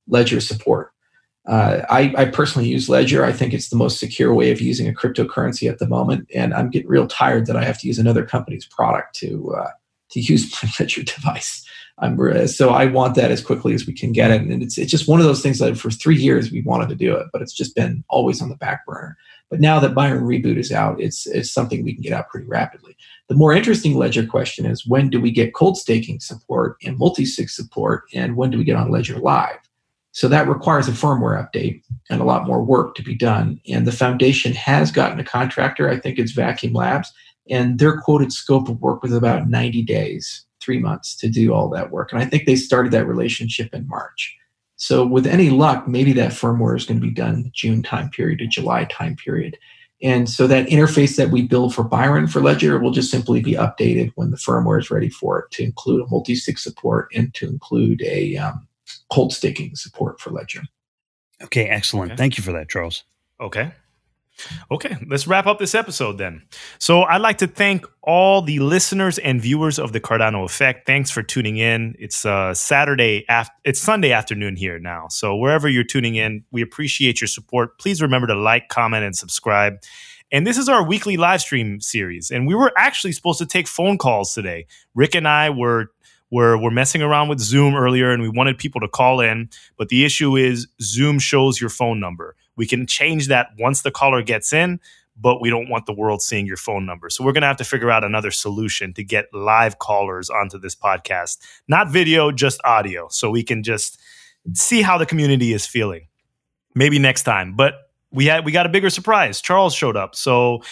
Ledger support. Uh, I, I, personally use Ledger. I think it's the most secure way of using a cryptocurrency at the moment. And I'm getting real tired that I have to use another company's product to, uh, to use my *laughs* Ledger device. I'm so I want that as quickly as we can get it. And it's it's just one of those things that for three years we wanted to do it, but it's just been always on the back burner. But now that Byron Reboot is out, it's it's something we can get out pretty rapidly. The more interesting ledger question is when do we get cold staking support and multi-sig support, and when do we get on Ledger Live? So that requires a firmware update and a lot more work to be done. And the foundation has gotten a contractor. I think it's Vacuum Labs, and their quoted scope of work was about 90 days three months to do all that work. And I think they started that relationship in March. So with any luck, maybe that firmware is going to be done June time period to July time period. And so that interface that we build for Byron for Ledger will just simply be updated when the firmware is ready for it to include a multi-sig support and to include a um, cold staking support for Ledger. Okay, excellent. Okay. Thank you for that, Charles. Okay. Okay, let's wrap up this episode then. So, I'd like to thank all the listeners and viewers of the Cardano Effect. Thanks for tuning in. It's uh, Saturday, af- it's Sunday afternoon here now. So, wherever you're tuning in, we appreciate your support. Please remember to like, comment, and subscribe. And this is our weekly live stream series. And we were actually supposed to take phone calls today. Rick and I were were were messing around with Zoom earlier and we wanted people to call in, but the issue is Zoom shows your phone number. We can change that once the caller gets in, but we don't want the world seeing your phone number. So we're going to have to figure out another solution to get live callers onto this podcast. Not video, just audio. So we can just see how the community is feeling. Maybe next time. But we had we got a bigger surprise. Charles showed up. So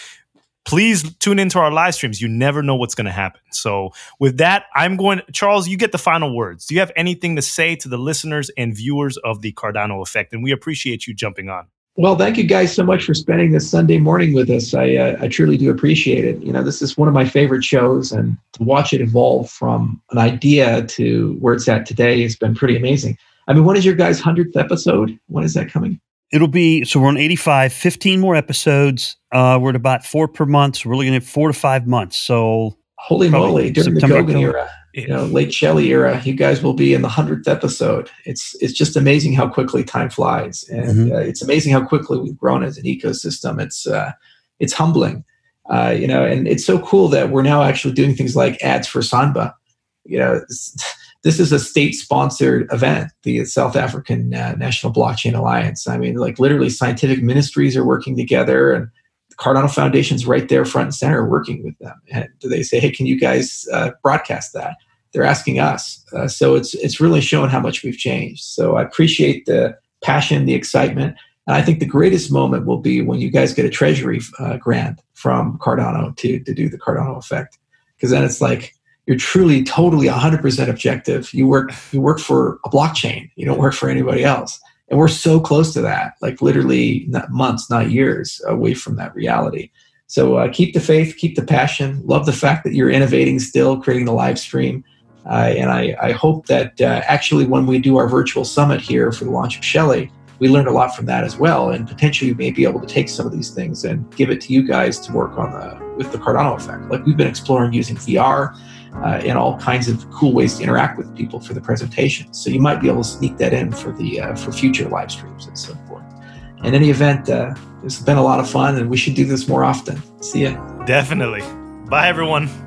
please tune into our live streams. You never know what's going to happen. So, with that, I'm going, Charles, you get the final words. Do you have anything to say to the listeners and viewers of the Cardano effect? And we appreciate you jumping on. Well, thank you guys so much for spending this Sunday morning with us. I, uh, I truly do appreciate it. You know, this is one of my favorite shows, and to watch it evolve from an idea to where it's at today has been pretty amazing. I mean, when is your guys' 100th episode? When is that coming? It'll be so we're on 85, 15 more episodes. Uh, we're at about four per month. So we're looking at four to five months. So holy moly, during September, the Goguen era, you know, late Shelley era, you guys will be in the hundredth episode. It's it's just amazing how quickly time flies, and mm-hmm. uh, it's amazing how quickly we've grown as an ecosystem. It's uh, it's humbling, uh, you know, and it's so cool that we're now actually doing things like ads for SANBA. You know, this is a state-sponsored event, the South African uh, National Blockchain Alliance. I mean, like literally, scientific ministries are working together, and Cardano Foundation's right there, front and center, working with them. And they say, "Hey, can you guys uh, broadcast that?" They're asking us, uh, so it's it's really showing how much we've changed. So I appreciate the passion, the excitement, and I think the greatest moment will be when you guys get a treasury uh, grant from Cardano to to do the Cardano effect, because then it's like you're truly totally 100% objective you work you work for a blockchain you don't work for anybody else and we're so close to that like literally not months not years away from that reality. So uh, keep the faith keep the passion. Love the fact that you're innovating still creating the live stream. Uh, and I, I, hope that uh, actually when we do our virtual summit here for the launch of Shelley, we learned a lot from that as well, and potentially you may be able to take some of these things and give it to you guys to work on the with the Cardano effect. Like we've been exploring using VR uh, and all kinds of cool ways to interact with people for the presentations. So you might be able to sneak that in for the uh, for future live streams and so forth. In any event, uh, it's been a lot of fun, and we should do this more often. See ya. Definitely. Bye, everyone.